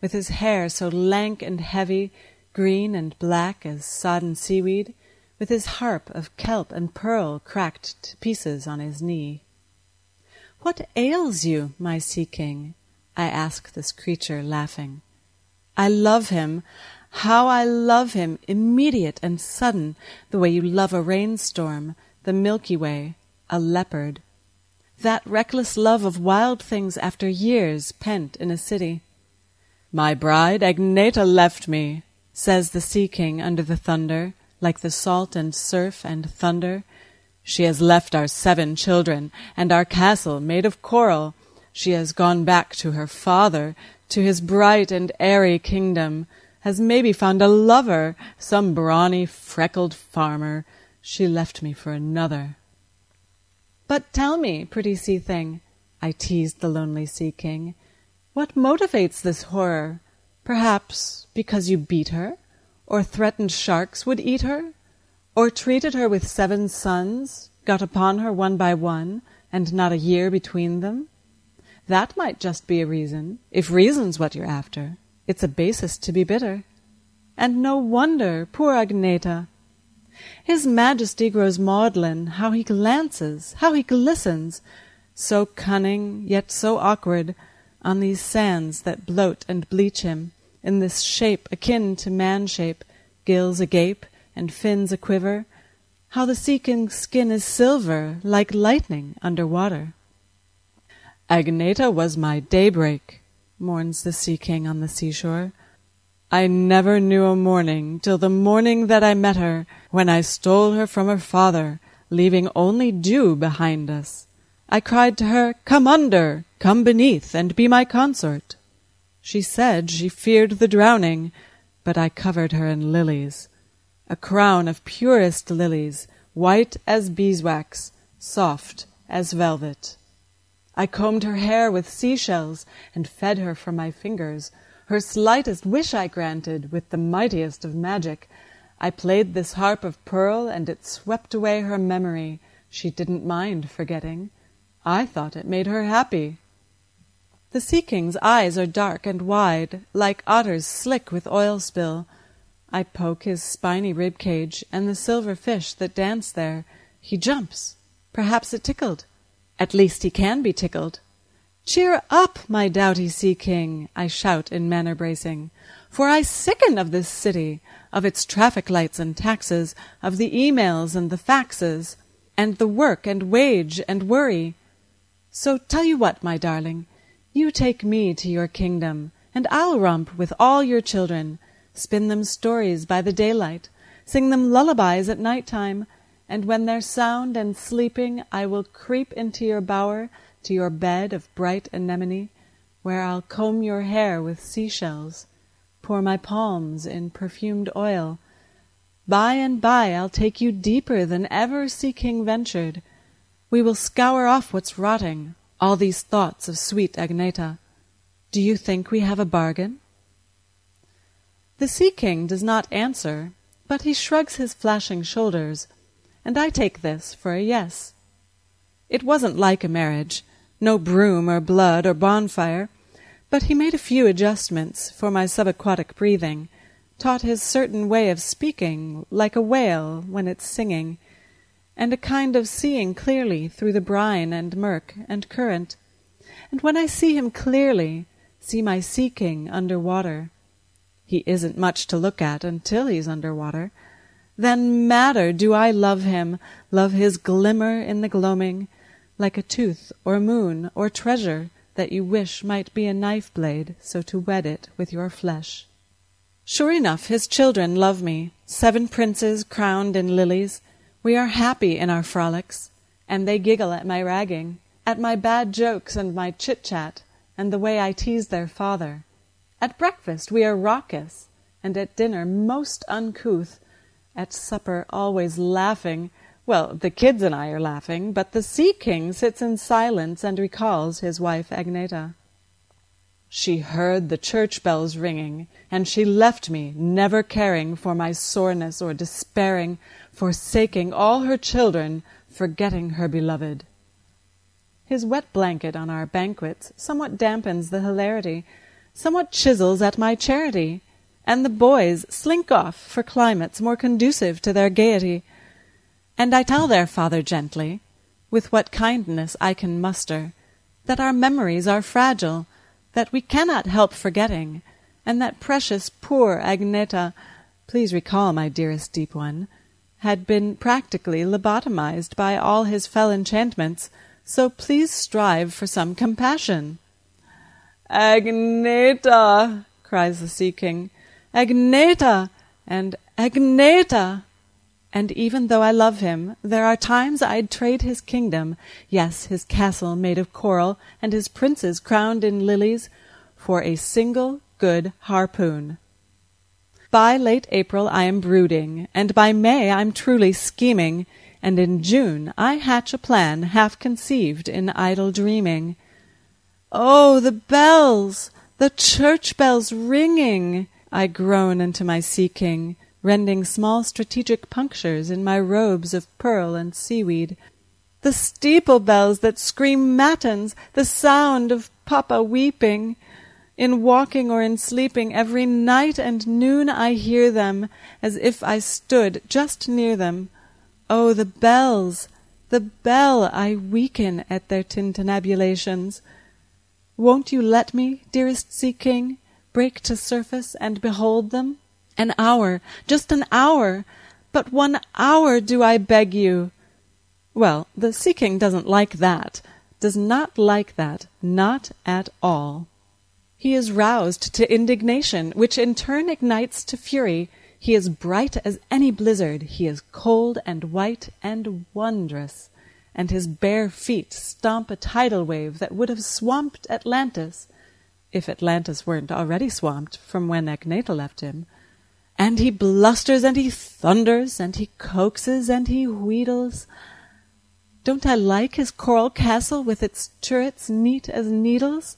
with his hair so lank and heavy, green and black as sodden seaweed, with his harp of kelp and pearl cracked to pieces on his knee. What ails you, my Sea King? I ask this creature, laughing. I love him. How I love him, immediate and sudden, the way you love a rainstorm, the Milky Way, a leopard. That reckless love of wild things after years pent in a city. My bride Agneta left me, says the Sea King under the thunder, like the salt and surf and thunder. She has left our seven children, and our castle made of coral, she has gone back to her father, to his bright and airy kingdom, has maybe found a lover, some brawny, freckled farmer. She left me for another. But tell me, pretty sea thing, I teased the lonely sea king, what motivates this horror? Perhaps because you beat her, or threatened sharks would eat her, or treated her with seven sons, got upon her one by one, and not a year between them? That might just be a reason, if reason's what you're after. It's a basis to be bitter. And no wonder, poor Agneta. His majesty grows maudlin, how he glances, how he glistens, so cunning, yet so awkward, on these sands that bloat and bleach him, in this shape akin to man shape, gills agape, and fins a quiver, how the sea king's skin is silver, like lightning under water. Agneta was my daybreak, mourns the sea king on the seashore. I never knew a morning till the morning that I met her, when I stole her from her father, leaving only dew behind us. I cried to her, Come under, come beneath, and be my consort. She said she feared the drowning, but I covered her in lilies, a crown of purest lilies, white as beeswax, soft as velvet. I combed her hair with seashells, and fed her from my fingers. Her slightest wish I granted with the mightiest of magic. I played this harp of pearl, and it swept away her memory. She didn't mind forgetting. I thought it made her happy. The sea king's eyes are dark and wide, like otters slick with oil spill. I poke his spiny rib cage, and the silver fish that dance there. He jumps. Perhaps it tickled. At least he can be tickled. Cheer up, my doughty sea king, I shout in manner bracing, for I sicken of this city, of its traffic lights and taxes, of the emails and the faxes, and the work and wage and worry. So tell you what, my darling, you take me to your kingdom, and I'll romp with all your children, spin them stories by the daylight, sing them lullabies at night time, and when they're sound and sleeping, I will creep into your bower, to your bed of bright anemone, where I'll comb your hair with seashells, pour my palms in perfumed oil. By and by I'll take you deeper than ever sea king ventured. We will scour off what's rotting, all these thoughts of sweet Agneta. Do you think we have a bargain? The sea king does not answer, but he shrugs his flashing shoulders and I take this for a yes. It wasn't like a marriage, no broom or blood or bonfire, but he made a few adjustments for my subaquatic breathing, taught his certain way of speaking like a whale when it's singing, and a kind of seeing clearly through the brine and murk and current. And when I see him clearly, see my sea king under water. He isn't much to look at until he's under water then matter do I love him, love his glimmer in the gloaming, like a tooth or moon or treasure that you wish might be a knife blade, so to wed it with your flesh. Sure enough, his children love me, seven princes crowned in lilies. We are happy in our frolics, and they giggle at my ragging, at my bad jokes and my chit chat, and the way I tease their father. At breakfast we are raucous, and at dinner most uncouth, at supper always laughing. Well, the kids and I are laughing, but the Sea King sits in silence and recalls his wife Agneta. She heard the church bells ringing, and she left me, never caring for my soreness or despairing, forsaking all her children, forgetting her beloved. His wet blanket on our banquets somewhat dampens the hilarity, somewhat chisels at my charity and the boys slink off for climates more conducive to their gaiety. And I tell their father gently, with what kindness I can muster, that our memories are fragile, that we cannot help forgetting, and that precious poor Agneta, please recall, my dearest deep one, had been practically lobotomized by all his fell enchantments, so please strive for some compassion. Agneta, cries the sea king, Agneta and Agneta. And even though I love him, there are times I'd trade his kingdom, yes, his castle made of coral, and his princes crowned in lilies, for a single good harpoon. By late April I am brooding, and by May I'm truly scheming, and in June I hatch a plan half conceived in idle dreaming. Oh, the bells! The church bells ringing! I groan into my sea king, rending small strategic punctures in my robes of pearl and seaweed. The steeple bells that scream matins, the sound of Papa weeping. In walking or in sleeping, every night and noon I hear them, as if I stood just near them. Oh, the bells! The bell! I weaken at their tintinnabulations. Won't you let me, dearest Sea King, break to surface and behold them? An hour, just an hour, but one hour do I beg you. Well, the Sea King doesn't like that, does not like that, not at all. He is roused to indignation, which in turn ignites to fury. He is bright as any blizzard. He is cold and white and wondrous. And his bare feet stomp a tidal wave that would have swamped Atlantis, if Atlantis weren't already swamped from when Agneta left him. And he blusters and he thunders and he coaxes and he wheedles. Don't I like his coral castle with its turrets neat as needles?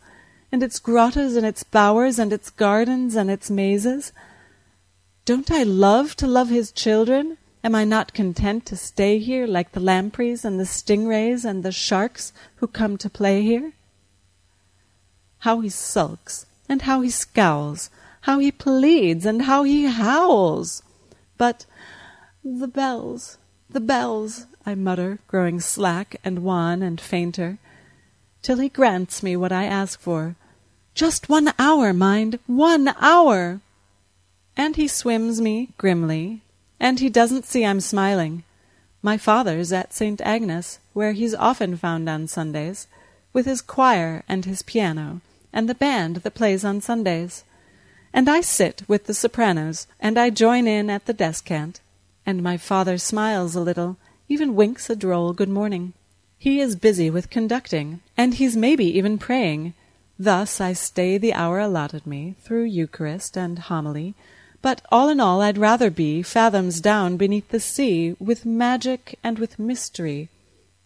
and its grottos and its bowers and its gardens and its mazes? Don't I love to love his children? Am I not content to stay here like the lampreys and the stingrays and the sharks who come to play here? How he sulks, and how he scowls, how he pleads, and how he howls! But the bells, the bells, I mutter, growing slack and wan and fainter, till he grants me what I ask for, just one hour, mind, one hour! And he swims me grimly, and he doesn't see I'm smiling. My father's at St. Agnes, where he's often found on Sundays, with his choir and his piano, and the band that plays on Sundays. And I sit with the sopranos, and I join in at the descant, and my father smiles a little, even winks a droll good morning. He is busy with conducting, and he's maybe even praying, Thus I stay the hour allotted me, through Eucharist and homily, but all in all I'd rather be fathoms down beneath the sea, with magic and with mystery,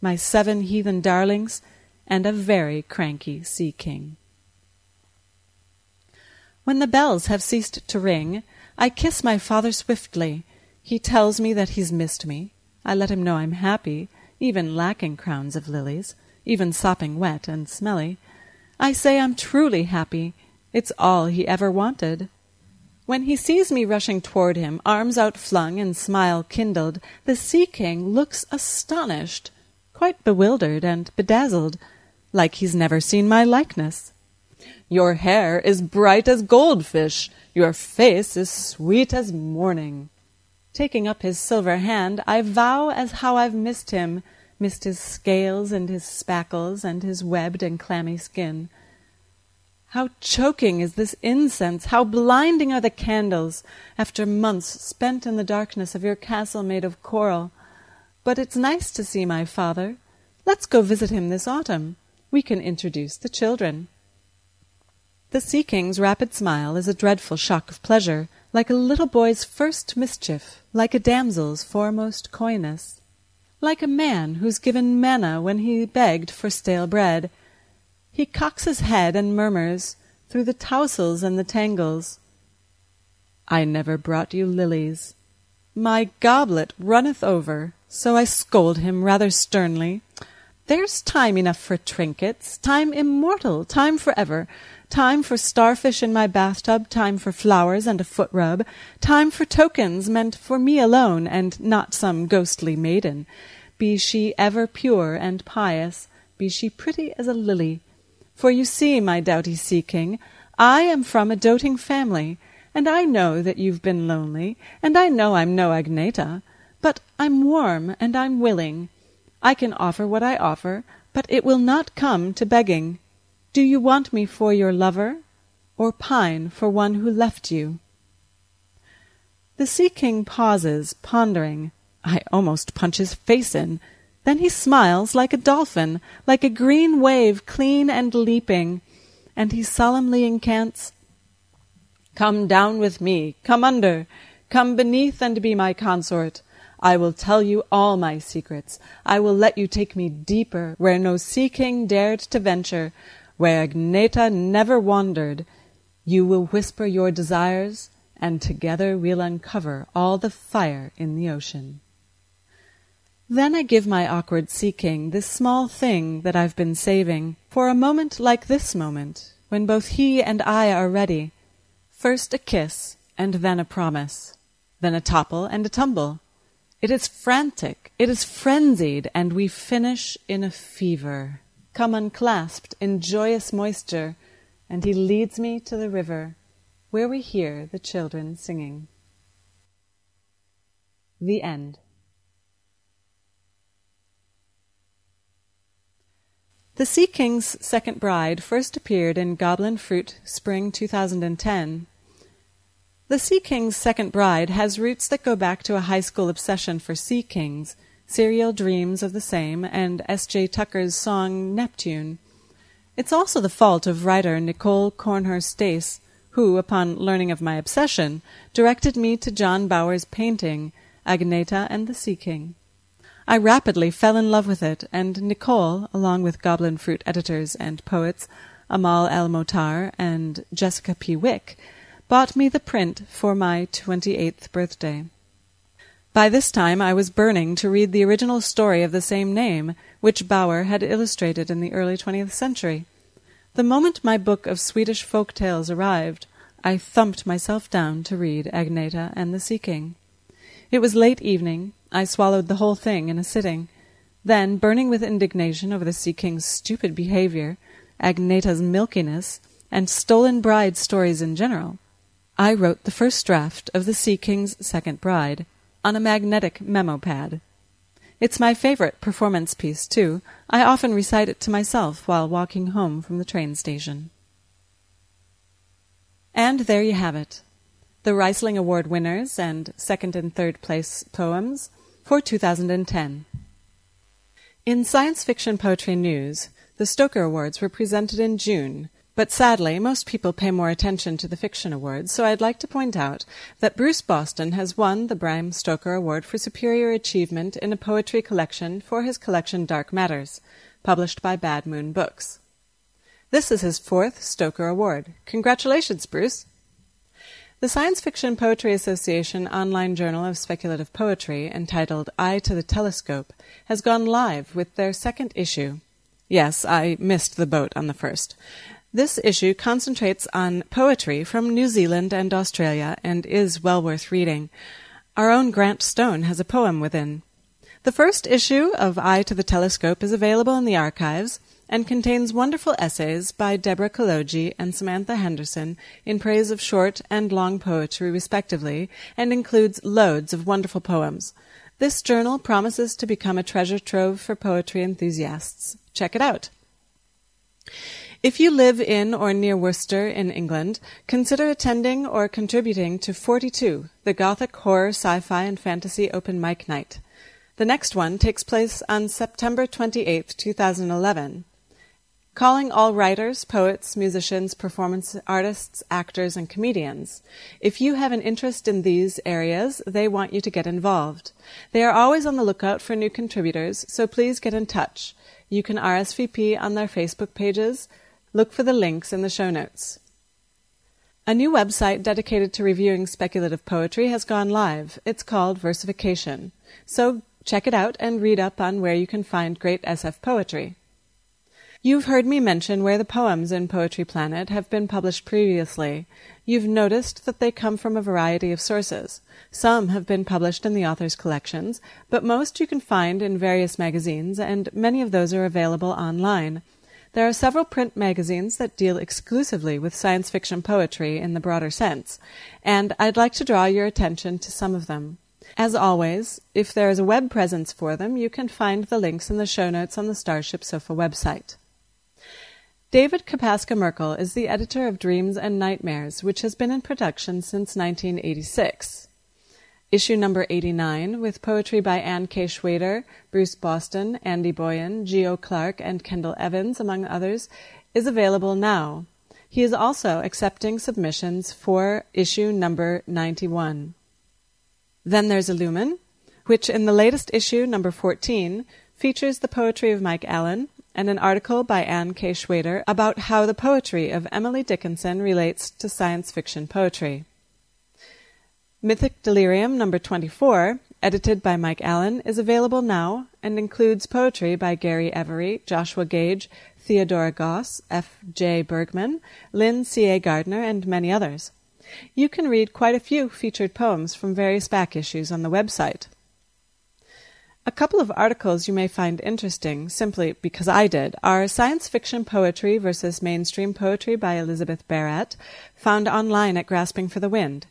my seven heathen darlings, and a very cranky sea king. When the bells have ceased to ring, I kiss my father swiftly. He tells me that he's missed me. I let him know I'm happy, even lacking crowns of lilies, even sopping wet and smelly. I say I'm truly happy. It's all he ever wanted. When he sees me rushing toward him, arms outflung and smile kindled, the Sea King looks astonished, quite bewildered and bedazzled, like he's never seen my likeness. Your hair is bright as goldfish, your face is sweet as morning. Taking up his silver hand, I vow as how I've missed him, missed his scales and his spackles and his webbed and clammy skin. How choking is this incense! How blinding are the candles after months spent in the darkness of your castle made of coral! But it's nice to see my father. Let's go visit him this autumn. We can introduce the children. The Sea King's rapid smile is a dreadful shock of pleasure, like a little boy's first mischief, like a damsel's foremost coyness like a man who's given manna when he begged for stale bread. He cocks his head and murmurs through the tousles and the tangles, I never brought you lilies. My goblet runneth over, so I scold him rather sternly. There's time enough for trinkets, time immortal, time for ever, time for starfish in my bathtub, time for flowers and a foot rub, time for tokens meant for me alone and not some ghostly maiden. Be she ever pure and pious, be she pretty as a lily. For you see, my doughty sea king, I am from a doting family, and I know that you've been lonely, and I know I'm no Agneta, but I'm warm and I'm willing. I can offer what I offer, but it will not come to begging. Do you want me for your lover, or pine for one who left you? The Sea King pauses, pondering. I almost punch his face in. Then he smiles like a dolphin, like a green wave clean and leaping, and he solemnly incants, Come down with me, come under, come beneath and be my consort. I will tell you all my secrets. I will let you take me deeper, where no sea king dared to venture, where Agneta never wandered. You will whisper your desires, and together we'll uncover all the fire in the ocean. Then I give my awkward sea king this small thing that I've been saving for a moment like this moment, when both he and I are ready. First a kiss, and then a promise, then a topple and a tumble. It is frantic, it is frenzied, and we finish in a fever. Come unclasped in joyous moisture, and he leads me to the river, where we hear the children singing. The End. The Sea King's Second Bride first appeared in Goblin Fruit, spring 2010. The Sea King's Second Bride has roots that go back to a high school obsession for sea kings, serial dreams of the same, and S.J. Tucker's song Neptune. It's also the fault of writer Nicole Kornher-Stace, who, upon learning of my obsession, directed me to John Bauer's painting, Agneta and the Sea King. I rapidly fell in love with it, and Nicole, along with Goblin Fruit editors and poets Amal El-Mohtar and Jessica P. Wick, bought me the print for my twenty eighth birthday. By this time I was burning to read the original story of the same name, which Bauer had illustrated in the early twentieth century. The moment my book of Swedish folk tales arrived, I thumped myself down to read Agneta and the Sea King. It was late evening, I swallowed the whole thing in a sitting. Then, burning with indignation over the Sea King's stupid behavior, Agneta's milkiness, and stolen bride stories in general, I wrote the first draft of the Sea King's Second Bride on a magnetic memo pad. It's my favorite performance piece, too. I often recite it to myself while walking home from the train station. And there you have it. The Rhysling Award winners and second and third place poems for 2010. In science fiction poetry news, the Stoker Awards were presented in June, but sadly, most people pay more attention to the fiction awards, so I'd like to point out that Bruce Boston has won the Bram Stoker Award for Superior Achievement in a Poetry Collection for his collection Dark Matters, published by Bad Moon Books. This is his fourth Stoker Award. Congratulations, Bruce! The Science Fiction Poetry Association online journal of speculative poetry, entitled Eye to the Telescope, has gone live with their second issue. Yes, I missed the boat on the first. This issue concentrates on poetry from New Zealand and Australia and is well worth reading. Our own Grant Stone has a poem within. The first issue of Eye to the Telescope is available in the archives and contains wonderful essays by Deborah Kolodji and Samantha Henderson in praise of short and long poetry, respectively, and includes loads of wonderful poems. This journal promises to become a treasure trove for poetry enthusiasts. Check it out. If you live in or near Worcester in England, consider attending or contributing to 42, the Gothic horror, sci-fi, and fantasy open mic night. The next one takes place on September 28, 2011 calling all writers, poets, musicians, performance artists, actors, and comedians. If you have an interest in these areas, they want you to get involved. They are always on the lookout for new contributors, so please get in touch. You can RSVP on their Facebook pages. Look for the links in the show notes. A new website dedicated to reviewing speculative poetry has gone live. It's called Versification. So check it out and read up on where you can find great SF poetry. You've heard me mention where the poems in Poetry Planet have been published previously. You've noticed that they come from a variety of sources. Some have been published in the author's collections, but most you can find in various magazines, and many of those are available online. There are several print magazines that deal exclusively with science fiction poetry in the broader sense, and I'd like to draw your attention to some of them. As always, if there is a web presence for them, you can find the links in the show notes on the Starship Sofa website. David Kopaska-Merkel is the editor of Dreams and Nightmares, which has been in production since 1986. Issue number 89, with poetry by Anne K. Schwader, Bruce Boston, Andy Boyan, G. O. Clark, and Kendall Evans, among others, is available now. He is also accepting submissions for issue number 91. Then there's Illumen, which in the latest issue, number 14, features the poetry of Mike Allen, and an article by Anne K. Schwader about how the poetry of Emily Dickinson relates to science fiction poetry. Mythic Delirium number 24, edited by Mike Allen, is available now and includes poetry by Gary Every, Joshua Gage, Theodora Goss, F. J. Bergman, Lynn C. A. Gardner, and many others. You can read quite a few featured poems from various back issues on the website. A couple of articles you may find interesting, simply because I did, are Science Fiction Poetry versus Mainstream Poetry by Elizabeth Barrette, found online at Grasping for the Wind.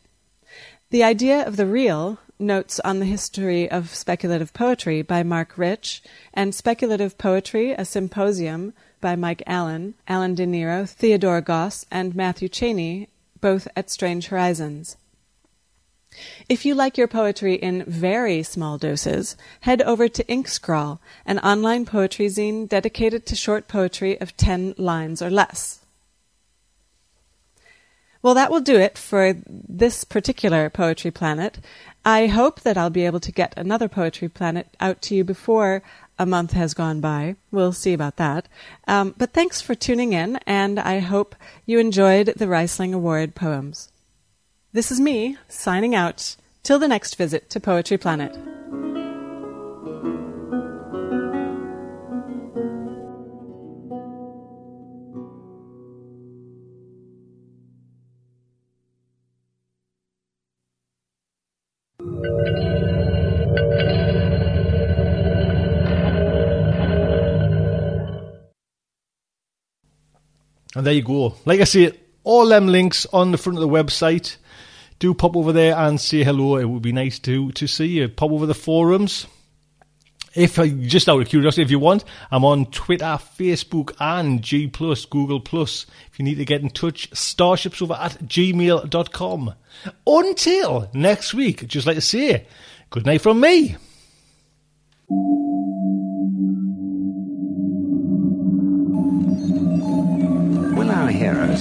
The Idea of the Real, Notes on the History of Speculative Poetry by Mark Rich, and Speculative Poetry, a Symposium by Mike Allen, Alan DeNiro, Theodore Goss, and Matthew Cheney, both at Strange Horizons. If you like your poetry in very small doses, head over to Inkscrawl, an online poetry zine dedicated to short poetry of 10 lines or less. Well, that will do it for this particular Poetry Planet. I hope that I'll be able to get another Poetry Planet out to you before a month has gone by. We'll see about that. Um, but thanks for tuning in, and I hope you enjoyed the Rhysling Award poems. This is me signing out. Till the next visit to Poetry Planet. And there you go. Like I say, all them links on the front of the website. Do pop over there and say hello. It would be nice to to see you. Pop over the forums. If uh, just out of curiosity, if you want, I'm on Twitter, Facebook, and G Plus, Google Plus. If you need to get in touch, starships over at gmail.com. Until next week, just like to say, good night from me.